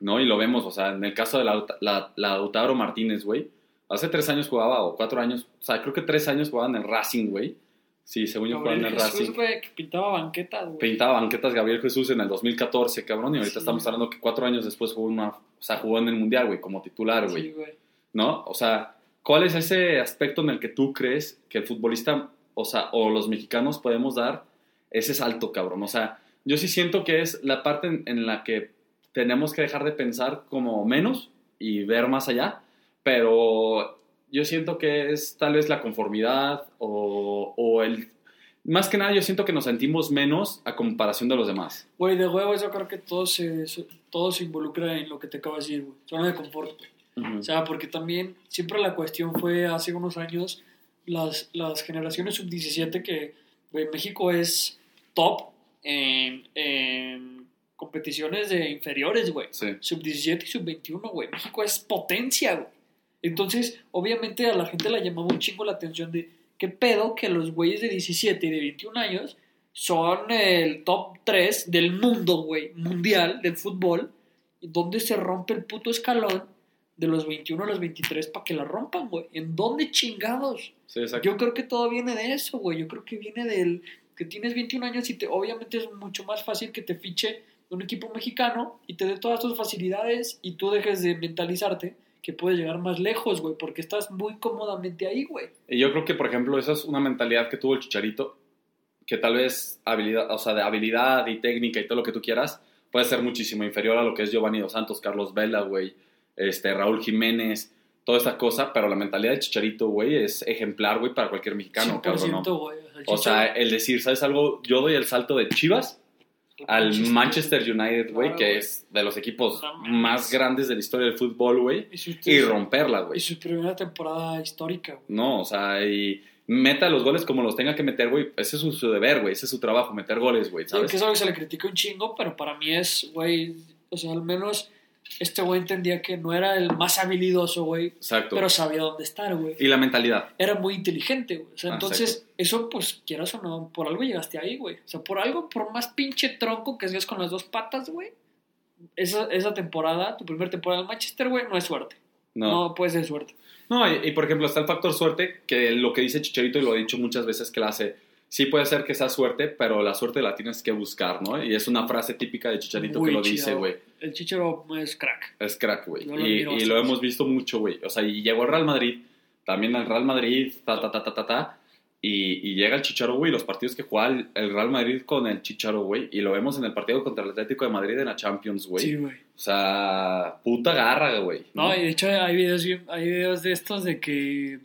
¿no? Y lo vemos, o sea, en el caso de la, la, Lautaro Martínez, güey, hace tres años jugaba, o cuatro años, o sea, creo que tres años jugaba en el Racing, güey. Sí, según yo jugaba en el Jesús, Racing. güey, que pintaba banquetas, güey. Pintaba banquetas Gabriel Jesús en el 2014, cabrón, y ahorita Sí. estamos hablando que cuatro años después jugó una, o sea, jugó en el Mundial, güey, como titular, güey, Sí, güey. ¿no? O sea, ¿cuál es ese aspecto en el que tú crees que el futbolista, o sea, o los mexicanos podemos dar ese salto, cabrón? O sea, yo sí siento que es la parte en, la que tenemos que dejar de pensar como menos y ver más allá, pero yo siento que es tal vez la conformidad o, o el... Más que nada yo siento que nos sentimos menos a comparación de los demás. Güey, de huevos yo creo que todo se, todo se involucra en lo que te acabo de decir, güey. Zona de confort. O sea, porque también siempre la cuestión fue hace unos años las, las generaciones sub-17 que güey, México es top en, en competiciones de inferiores, güey. Sí. Sub-17 y sub-21, güey. México es potencia, güey. Entonces, obviamente a la gente le llamaba un chingo la atención de qué pedo que los güeyes de 17 y de 21 años son el top 3 del mundo, güey, mundial del fútbol, donde se rompe el puto escalón de los 21 a los 23 para que la rompan, güey. ¿En dónde chingados? Sí. Yo creo que todo viene de eso, güey. Yo creo que viene del que tienes 21 años y te, obviamente es mucho más fácil que te fiche un equipo mexicano y te dé todas tus facilidades y tú dejes de mentalizarte que puedes llegar más lejos, güey, porque estás muy cómodamente ahí, güey. Y yo creo que, por ejemplo, esa es una mentalidad que tuvo el Chicharito, que tal vez habilidad, o sea, de habilidad y técnica y todo lo que tú quieras, puede ser muchísimo inferior a lo que es Giovanni Dos Santos, Carlos Vela, güey, este, Raúl Jiménez, toda esta cosa, pero la mentalidad de Chicharito, güey, es ejemplar, güey, para cualquier mexicano, cabrón, ¿no? 100%, güey. el O sea, el decir, ¿sabes algo? Yo doy el salto de Chivas al Manchester United, güey, Claro, que es de los equipos más grandes de la historia del fútbol, güey, Y romperla, güey. y su primera temporada histórica, güey. No, o sea, y meta los goles como los tenga que meter, güey. Ese es su, su deber, güey. Ese es su trabajo, meter goles, güey, Sí, ¿sabes? que es algo que se le critica un chingo, pero para mí es, güey, o sea, al menos este güey entendía que no era el más habilidoso, güey, Exacto. pero sabía dónde estar, güey. Y la mentalidad. Era muy inteligente, güey. O sea, Ah, entonces, eso, pues, quieras o no, por algo llegaste ahí, güey. O sea, por algo, por más pinche tronco que seas con las dos patas, güey, esa, esa temporada, tu primera temporada en Manchester, güey, no es suerte. No. No, puede ser suerte. No, y, y, por ejemplo está el factor suerte, que lo que dice Chicharito, y lo he dicho muchas veces que la hace, sí puede ser que sea suerte, pero la suerte la tienes que buscar, ¿no? Y es una frase típica de Chicharito que lo dice, güey. El Chicharo es crack. Es crack, güey. Y, y lo hemos visto mucho, güey. O sea, y llegó al Real Madrid, también al Real Madrid, ta, ta, ta, ta, ta, ta. Y, y llega el Chicharo, güey, los partidos que juega el, el Real Madrid con el Chicharo, güey. Y lo vemos en el partido contra el Atlético de Madrid en la Champions, güey. Sí, güey. O sea, puta garra, güey. No, y de hecho hay videos, hay videos de estos de que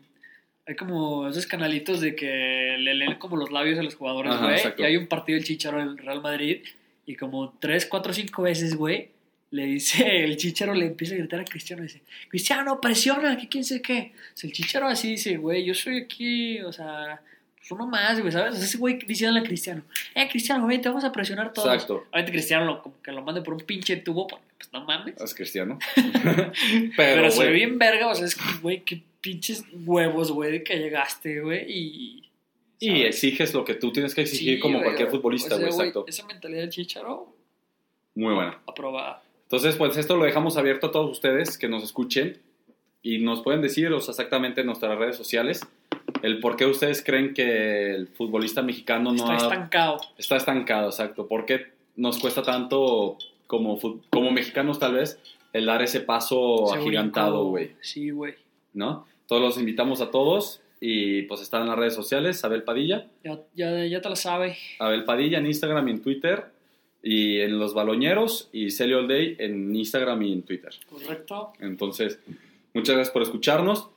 hay como esos canalitos de que le leen como los labios a los jugadores, Ajá, güey. exacto. Y hay un partido del Chicharo en el Real Madrid y como tres, cuatro, cinco veces, güey, le dice, [laughs] el Chicharo le empieza a gritar a Cristiano, dice, Cristiano, presiona, que quién sé qué. O sea, el Chicharo así dice, güey, yo soy aquí, o sea, pues uno más, güey, ¿sabes? O sea, ese güey diciéndole a Cristiano, eh, Cristiano, güey, te vamos a presionar todos. Exacto. Obviamente Cristiano lo, como que lo mande por un pinche tubo, pues no mames. Es cristiano. [laughs] [laughs] Pero, Pero, se ve bien verga, o sea, es que, güey, qué pinches huevos, güey, de que llegaste, güey, y... Y ¿sabes? exiges lo que tú tienes que exigir Sí, como güey, cualquier o futbolista, sea, güey. Exacto. Esa mentalidad del chicharo, Muy buena. aprobada. Entonces, pues esto lo dejamos abierto a todos ustedes que nos escuchen y nos pueden decir o sea, exactamente en nuestras redes sociales el por qué ustedes creen que el futbolista mexicano no Está ha- estancado. está estancado, exacto. ¿Por qué nos cuesta tanto como, como mexicanos tal vez el dar ese paso Ese agigantado, güey? Sí, güey. ¿No? Todos los invitamos a todos y pues están en las redes sociales, Abel Padilla, Ya, ya, ya te la sabe. Abel Padilla en Instagram y en Twitter y en Los Baloñeros y Celio All Day en Instagram y en Twitter. Correcto. Entonces, muchas gracias por escucharnos.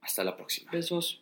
Hasta la próxima. Besos.